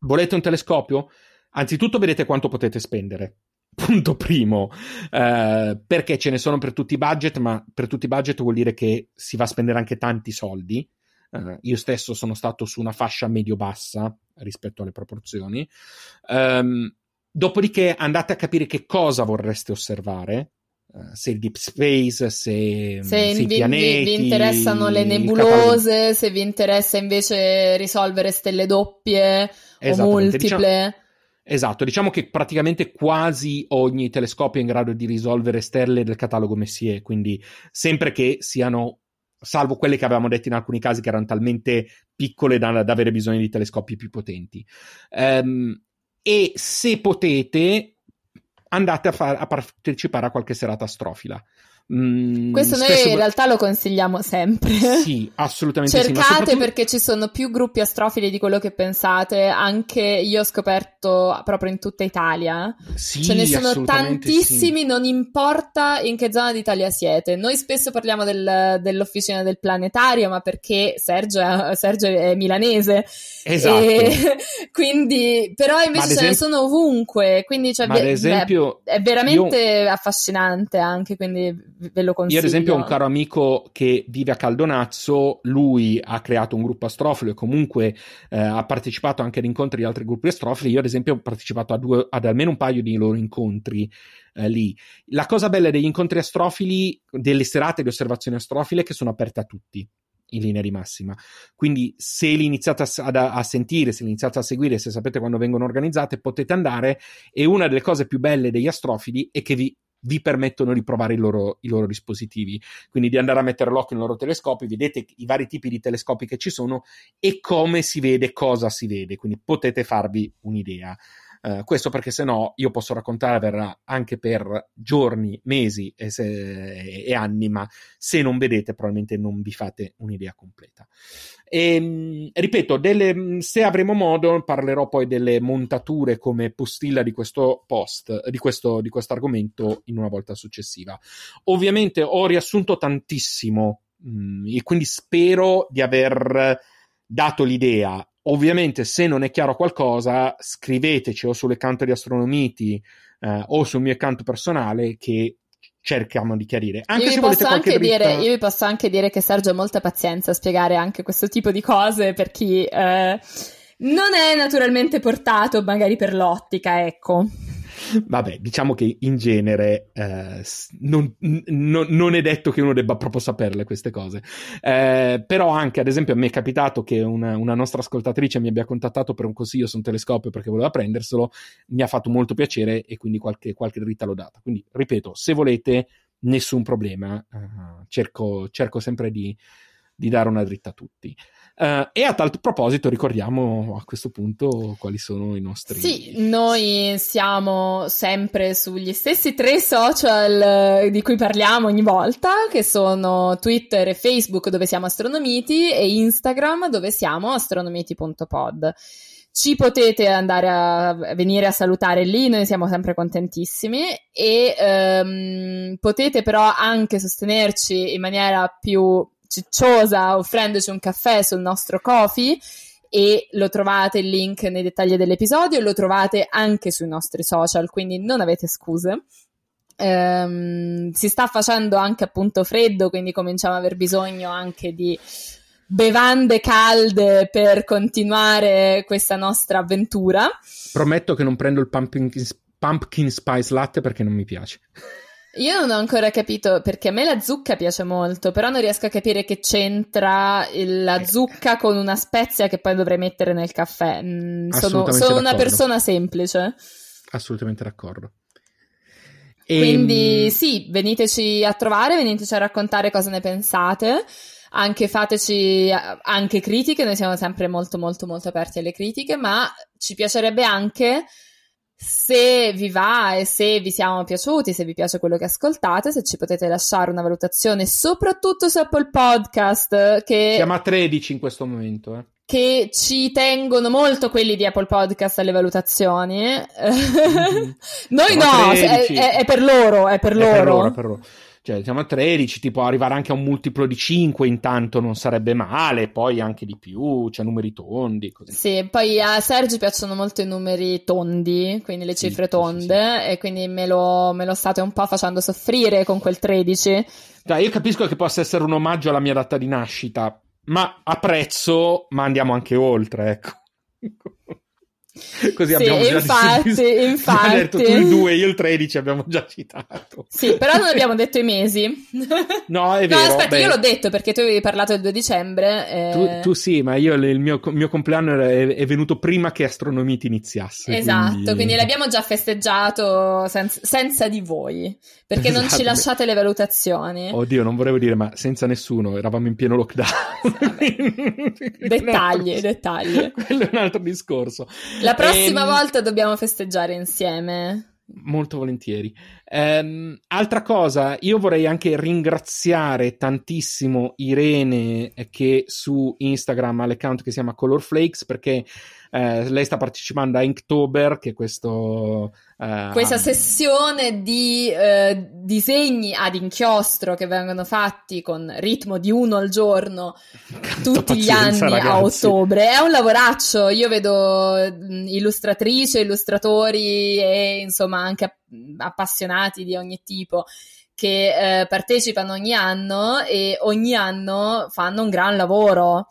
[SPEAKER 1] volete un telescopio? Anzitutto vedete quanto potete spendere. Punto primo, eh, perché ce ne sono per tutti i budget, ma per tutti i budget vuol dire che si va a spendere anche tanti soldi. Eh, io stesso sono stato su una fascia medio-bassa rispetto alle proporzioni. Ehm, dopodiché andate a capire che cosa vorreste osservare. Eh, se il deep space, se,
[SPEAKER 2] Se
[SPEAKER 1] se i
[SPEAKER 2] vi,
[SPEAKER 1] pianeti,
[SPEAKER 2] vi- vi interessano le nebulose, se vi interessa invece risolvere stelle doppie o
[SPEAKER 1] Esattamente,
[SPEAKER 2] multiple.
[SPEAKER 1] diciamo- Esatto, diciamo che praticamente quasi ogni telescopio è in grado di risolvere stelle del catalogo Messier, quindi sempre che siano, salvo quelle che avevamo detto in alcuni casi che erano talmente piccole da, da avere bisogno di telescopi più potenti. Um, e se potete, andate a, far, a partecipare a qualche serata astrofila.
[SPEAKER 2] Mm, Questo noi in realtà lo consigliamo sempre.
[SPEAKER 1] Sì, assolutamente
[SPEAKER 2] Cercate
[SPEAKER 1] sì. Soprattutto...
[SPEAKER 2] perché ci sono più gruppi astrofili di quello che pensate. Anche io ho scoperto proprio in tutta Italia.
[SPEAKER 1] Sì,
[SPEAKER 2] Ce ne sono tantissimi,
[SPEAKER 1] sì.
[SPEAKER 2] non importa in che zona d'Italia siete. Noi spesso parliamo del, dell'officina del planetario, ma perché Sergio è, Sergio è milanese.
[SPEAKER 1] Esatto. E
[SPEAKER 2] quindi, però invece ce esempio... ne sono ovunque. Quindi cioè,
[SPEAKER 1] ad esempio,
[SPEAKER 2] beh, è veramente io... affascinante anche. Quindi ve lo consiglio.
[SPEAKER 1] Io, ad esempio, ho un caro amico che vive a Caldonazzo, lui ha creato un gruppo astrofilo e comunque eh, ha partecipato anche ad incontri di altri gruppi astrofili. Io, ad esempio, ho partecipato due, ad almeno un paio di loro incontri eh, lì. La cosa bella degli incontri astrofili, delle serate di osservazione astrofile, è che sono aperte a tutti in linea di massima. Quindi, se li iniziate a, a, a, sentire, se li iniziate a seguire, se sapete quando vengono organizzate, potete andare. E una delle cose più belle degli astrofili è che vi vi permettono di provare i loro, i loro, dispositivi, quindi di andare a mettere l'occhio nei loro telescopi, vedete i vari tipi di telescopi che ci sono e come si vede, cosa si vede, quindi potete farvi un'idea. Uh, questo perché se no io posso raccontarvela anche per giorni, mesi e, se, e, anni, ma se non vedete probabilmente non vi fate un'idea completa. E, ehm, ripeto, delle, se avremo modo parlerò poi delle montature come postilla di questo post, di questo, di questo argomento in una volta successiva. Ovviamente ho riassunto tantissimo mh, mm, e quindi spero di aver dato l'idea Ovviamente, se non è chiaro qualcosa, scriveteci o sull'account di Astronomiti eh, o sul mio account personale che cerchiamo di chiarire. Anche
[SPEAKER 2] io,
[SPEAKER 1] se
[SPEAKER 2] vi
[SPEAKER 1] volete
[SPEAKER 2] anche
[SPEAKER 1] dritta...
[SPEAKER 2] dire, io vi posso anche dire che Sergio ha molta pazienza a spiegare anche questo tipo di cose per chi eh, non è naturalmente portato magari per l'ottica, ecco.
[SPEAKER 1] Vabbè, diciamo che in genere eh, non, n- non, è detto che uno debba proprio saperle queste cose. Eh, però anche, ad esempio, a me è capitato che una, una, nostra ascoltatrice mi abbia contattato per un consiglio su un telescopio perché voleva prenderselo, mi ha fatto molto piacere e quindi qualche, qualche dritta l'ho data. Quindi, ripeto, se volete, nessun problema, uh, cerco, cerco sempre di, di dare una dritta a tutti. Uh, e a tal proposito ricordiamo a questo punto quali sono i nostri...
[SPEAKER 2] Sì, noi siamo sempre sugli stessi tre social di cui parliamo ogni volta, che sono Twitter e Facebook dove siamo Astronomiti e Instagram dove siamo astronomiti.pod. Ci potete andare a venire a salutare lì, noi siamo sempre contentissimi e um, potete però anche sostenerci in maniera più cicciosa offrendoci un caffè sul nostro coffee e lo trovate il link nei dettagli dell'episodio lo trovate anche sui nostri social, quindi non avete scuse. Um, si sta facendo anche appunto freddo, quindi cominciamo ad aver bisogno anche di bevande calde per continuare questa nostra avventura.
[SPEAKER 1] Prometto che non prendo il pumpkin, pumpkin spice latte perché non mi piace.
[SPEAKER 2] Io non ho ancora capito perché a me la zucca piace molto, però non riesco a capire che c'entra la eh. zucca con una spezia che poi dovrei mettere nel caffè. Mm, sono, sono una persona semplice.
[SPEAKER 1] Assolutamente d'accordo.
[SPEAKER 2] E... Quindi sì, veniteci a trovare, veniteci a raccontare cosa ne pensate. Anche fateci anche critiche, noi siamo sempre molto molto molto aperti alle critiche, ma ci piacerebbe anche se vi va e se vi siamo piaciuti, se vi piace quello che ascoltate, se ci potete lasciare una valutazione, soprattutto su Apple Podcast. Che...
[SPEAKER 1] Siamo a 13 in questo momento, eh.
[SPEAKER 2] Che ci tengono molto quelli di Apple Podcast alle valutazioni. Mm-hmm. Noi Siamo no, è, è, è, per loro, è per è loro. Per loro, per loro
[SPEAKER 1] cioè siamo a 13, tipo arrivare anche a un multiplo di 5 intanto non sarebbe male, poi anche di più, cioè numeri tondi. Così.
[SPEAKER 2] Sì, poi a Sergio piacciono molto i numeri tondi, quindi le cifre sì, tonde, sì, sì. e quindi me lo, me lo, state un po' facendo soffrire con quel 13.
[SPEAKER 1] Dai, io capisco che possa essere un omaggio alla mia data di nascita, ma apprezzo, ma andiamo anche oltre, ecco. Così
[SPEAKER 2] sì,
[SPEAKER 1] abbiamo già
[SPEAKER 2] infatti,
[SPEAKER 1] deciso.
[SPEAKER 2] infatti.
[SPEAKER 1] Ha detto tu il 2, io il 13 abbiamo già citato.
[SPEAKER 2] Sì, però non abbiamo detto i mesi.
[SPEAKER 1] No, è vero.
[SPEAKER 2] No, aspetta,
[SPEAKER 1] beh,
[SPEAKER 2] io l'ho detto perché tu avevi parlato del 2 dicembre. eh,
[SPEAKER 1] Tu, tu sì, ma io il mio, mio compleanno è, è venuto prima che Astronomiti iniziasse.
[SPEAKER 2] Esatto, quindi, l'abbiamo già festeggiato senza, senza di voi, perché non ci
[SPEAKER 1] Esatto.
[SPEAKER 2] lasciate le valutazioni.
[SPEAKER 1] Oddio, non volevo dire, ma senza nessuno, eravamo in pieno lockdown.
[SPEAKER 2] Dettagli, dettagli.
[SPEAKER 1] Quello è un altro discorso.
[SPEAKER 2] La prossima
[SPEAKER 1] Ehm,
[SPEAKER 2] volta dobbiamo festeggiare insieme.
[SPEAKER 1] Molto volentieri. Ehm, altra cosa, io vorrei anche ringraziare tantissimo Irene eh, che su Instagram ha l'account che si chiama Color Flakes perché eh, lei sta partecipando a Inktober, che è questo... eh,
[SPEAKER 2] Questa sessione di eh, disegni ad inchiostro che vengono fatti con ritmo di uno al giorno tutti gli anni a
[SPEAKER 1] ragazzi.
[SPEAKER 2] ottobre. È un lavoraccio. Io vedo mh, illustratrici, illustratori e insomma anche app- appassionati di ogni tipo che eh, partecipano ogni anno e ogni anno fanno un gran lavoro.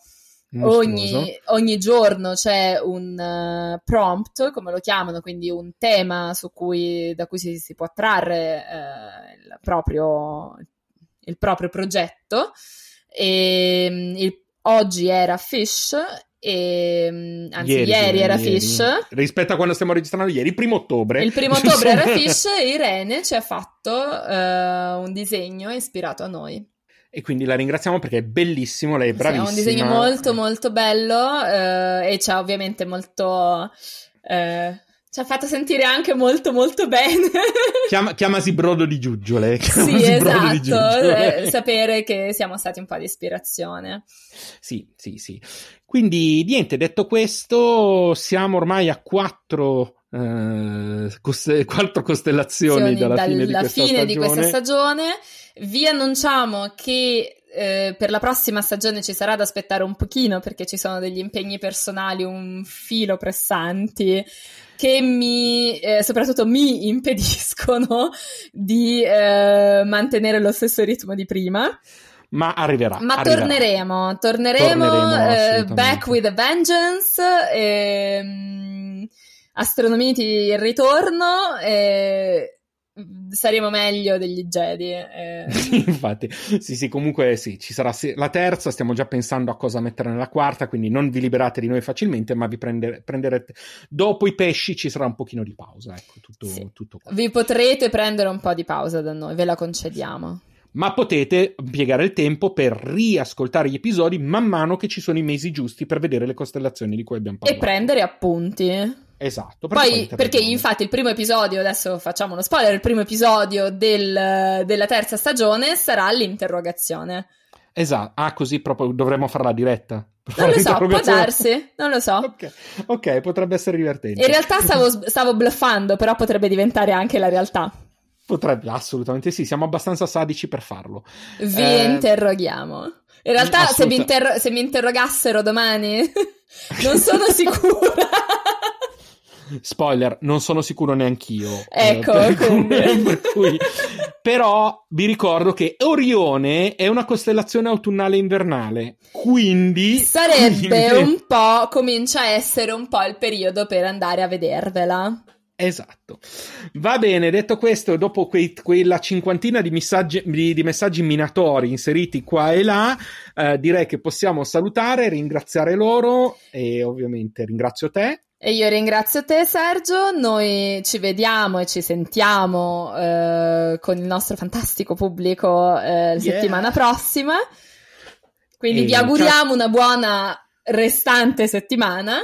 [SPEAKER 2] Ogni, ogni giorno c'è un eh, prompt, come lo chiamano, quindi un tema su cui, da cui si, si può trarre eh, il, proprio, il proprio progetto. E, mm, il- oggi era Fish, e, mm, anzi ieri, era Fish.
[SPEAKER 1] Rispetto a quando stiamo registrando ieri, primo ottobre.
[SPEAKER 2] Il primo ottobre era Fish e Irene ci ha fatto eh, un disegno ispirato a noi.
[SPEAKER 1] E quindi la ringraziamo perché è bellissimo, lei è
[SPEAKER 2] Sì,
[SPEAKER 1] bravissima.
[SPEAKER 2] è un disegno molto molto bello eh, e ci ha ovviamente molto... eh, ci ha fatto sentire anche molto molto bene.
[SPEAKER 1] Chiama- chiamasi Brodo di Giuggiole.
[SPEAKER 2] sì,
[SPEAKER 1] chiamasi Brodo di
[SPEAKER 2] esatto,
[SPEAKER 1] Giuggiole.
[SPEAKER 2] eh, sapere che siamo stati un po' di ispirazione.
[SPEAKER 1] Sì, sì, sì. Quindi, niente, detto questo, siamo ormai a quattro, eh, coste- quattro costellazioni dalla, fine, di questa,
[SPEAKER 2] fine di questa
[SPEAKER 1] stagione.
[SPEAKER 2] Vi annunciamo che eh, per la prossima stagione ci sarà da aspettare un pochino perché ci sono degli impegni personali un filo pressanti che mi, eh, soprattutto mi impediscono di eh, mantenere lo stesso ritmo di prima.
[SPEAKER 1] Ma arriverà.
[SPEAKER 2] Ma
[SPEAKER 1] arriverà.
[SPEAKER 2] torneremo, torneremo,
[SPEAKER 1] Torneremo,
[SPEAKER 2] eh, back with a vengeance, ehm, Astronomiti il ritorno, e saremo meglio degli Jedi. eh.
[SPEAKER 1] Infatti, sì, sì, comunque sì, ci sarà la terza, stiamo già pensando a cosa mettere nella quarta, quindi non vi liberate di noi facilmente, ma vi prendere- prenderete... Dopo i pesci ci sarà un pochino di pausa, ecco, tutto,
[SPEAKER 2] Sì.
[SPEAKER 1] tutto.
[SPEAKER 2] Vi potrete prendere un po' di pausa da noi, ve la concediamo.
[SPEAKER 1] Ma potete impiegare il tempo per riascoltare gli episodi man mano che ci sono i mesi giusti per vedere le costellazioni di cui abbiamo
[SPEAKER 2] E
[SPEAKER 1] parlato.
[SPEAKER 2] prendere appunti.
[SPEAKER 1] Esatto.
[SPEAKER 2] Poi, perché
[SPEAKER 1] abbiamo-
[SPEAKER 2] infatti il primo episodio, adesso facciamo uno spoiler, il primo episodio del- della terza stagione sarà l'interrogazione.
[SPEAKER 1] Esatto, ah così proprio dovremmo fare la diretta.
[SPEAKER 2] Non lo so, può darsi, non lo so.
[SPEAKER 1] Ok, ok, potrebbe essere divertente.
[SPEAKER 2] In realtà stavo, stavo bluffando, però potrebbe diventare anche la realtà.
[SPEAKER 1] Potrebbe, assolutamente sì, siamo abbastanza sadici per farlo.
[SPEAKER 2] Vi
[SPEAKER 1] Eh,
[SPEAKER 2] interroghiamo. In realtà, se mi, interro- se mi interrogassero domani, non sono sicura.
[SPEAKER 1] Spoiler, non sono sicuro neanch'io.
[SPEAKER 2] Ecco,
[SPEAKER 1] Eh, per,
[SPEAKER 2] quindi.
[SPEAKER 1] per cui- Però vi ricordo che Orione è una costellazione autunnale invernale, quindi...
[SPEAKER 2] Sarebbe
[SPEAKER 1] quindi-
[SPEAKER 2] un po', comincia a essere un po' il periodo per andare a vedervela.
[SPEAKER 1] Esatto. Va bene, detto questo, dopo quei- quella cinquantina di messaggi, di, di messaggi minatori inseriti qua e là, eh, direi che possiamo salutare, ringraziare loro e ovviamente ringrazio te.
[SPEAKER 2] E io ringrazio te, Sergio. Noi ci vediamo e ci sentiamo eh, con il nostro fantastico pubblico eh, la
[SPEAKER 1] Yeah.
[SPEAKER 2] settimana prossima. Quindi
[SPEAKER 1] E
[SPEAKER 2] vi auguriamo una buona restante settimana.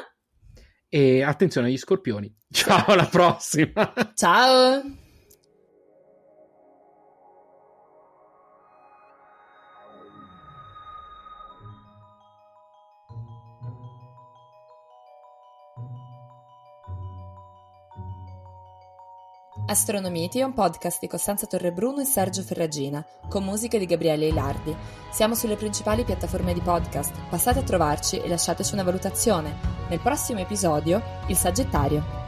[SPEAKER 1] E attenzione agli scorpioni. Ciao, alla prossima.
[SPEAKER 2] Ciao! Astronomiti è un podcast di Costanza Torrebruno e Sergio Ferragina, con musiche di Gabriele Ilardi. Siamo sulle principali piattaforme di podcast. Passate a trovarci e lasciateci una valutazione. Nel prossimo episodio, il Sagittario.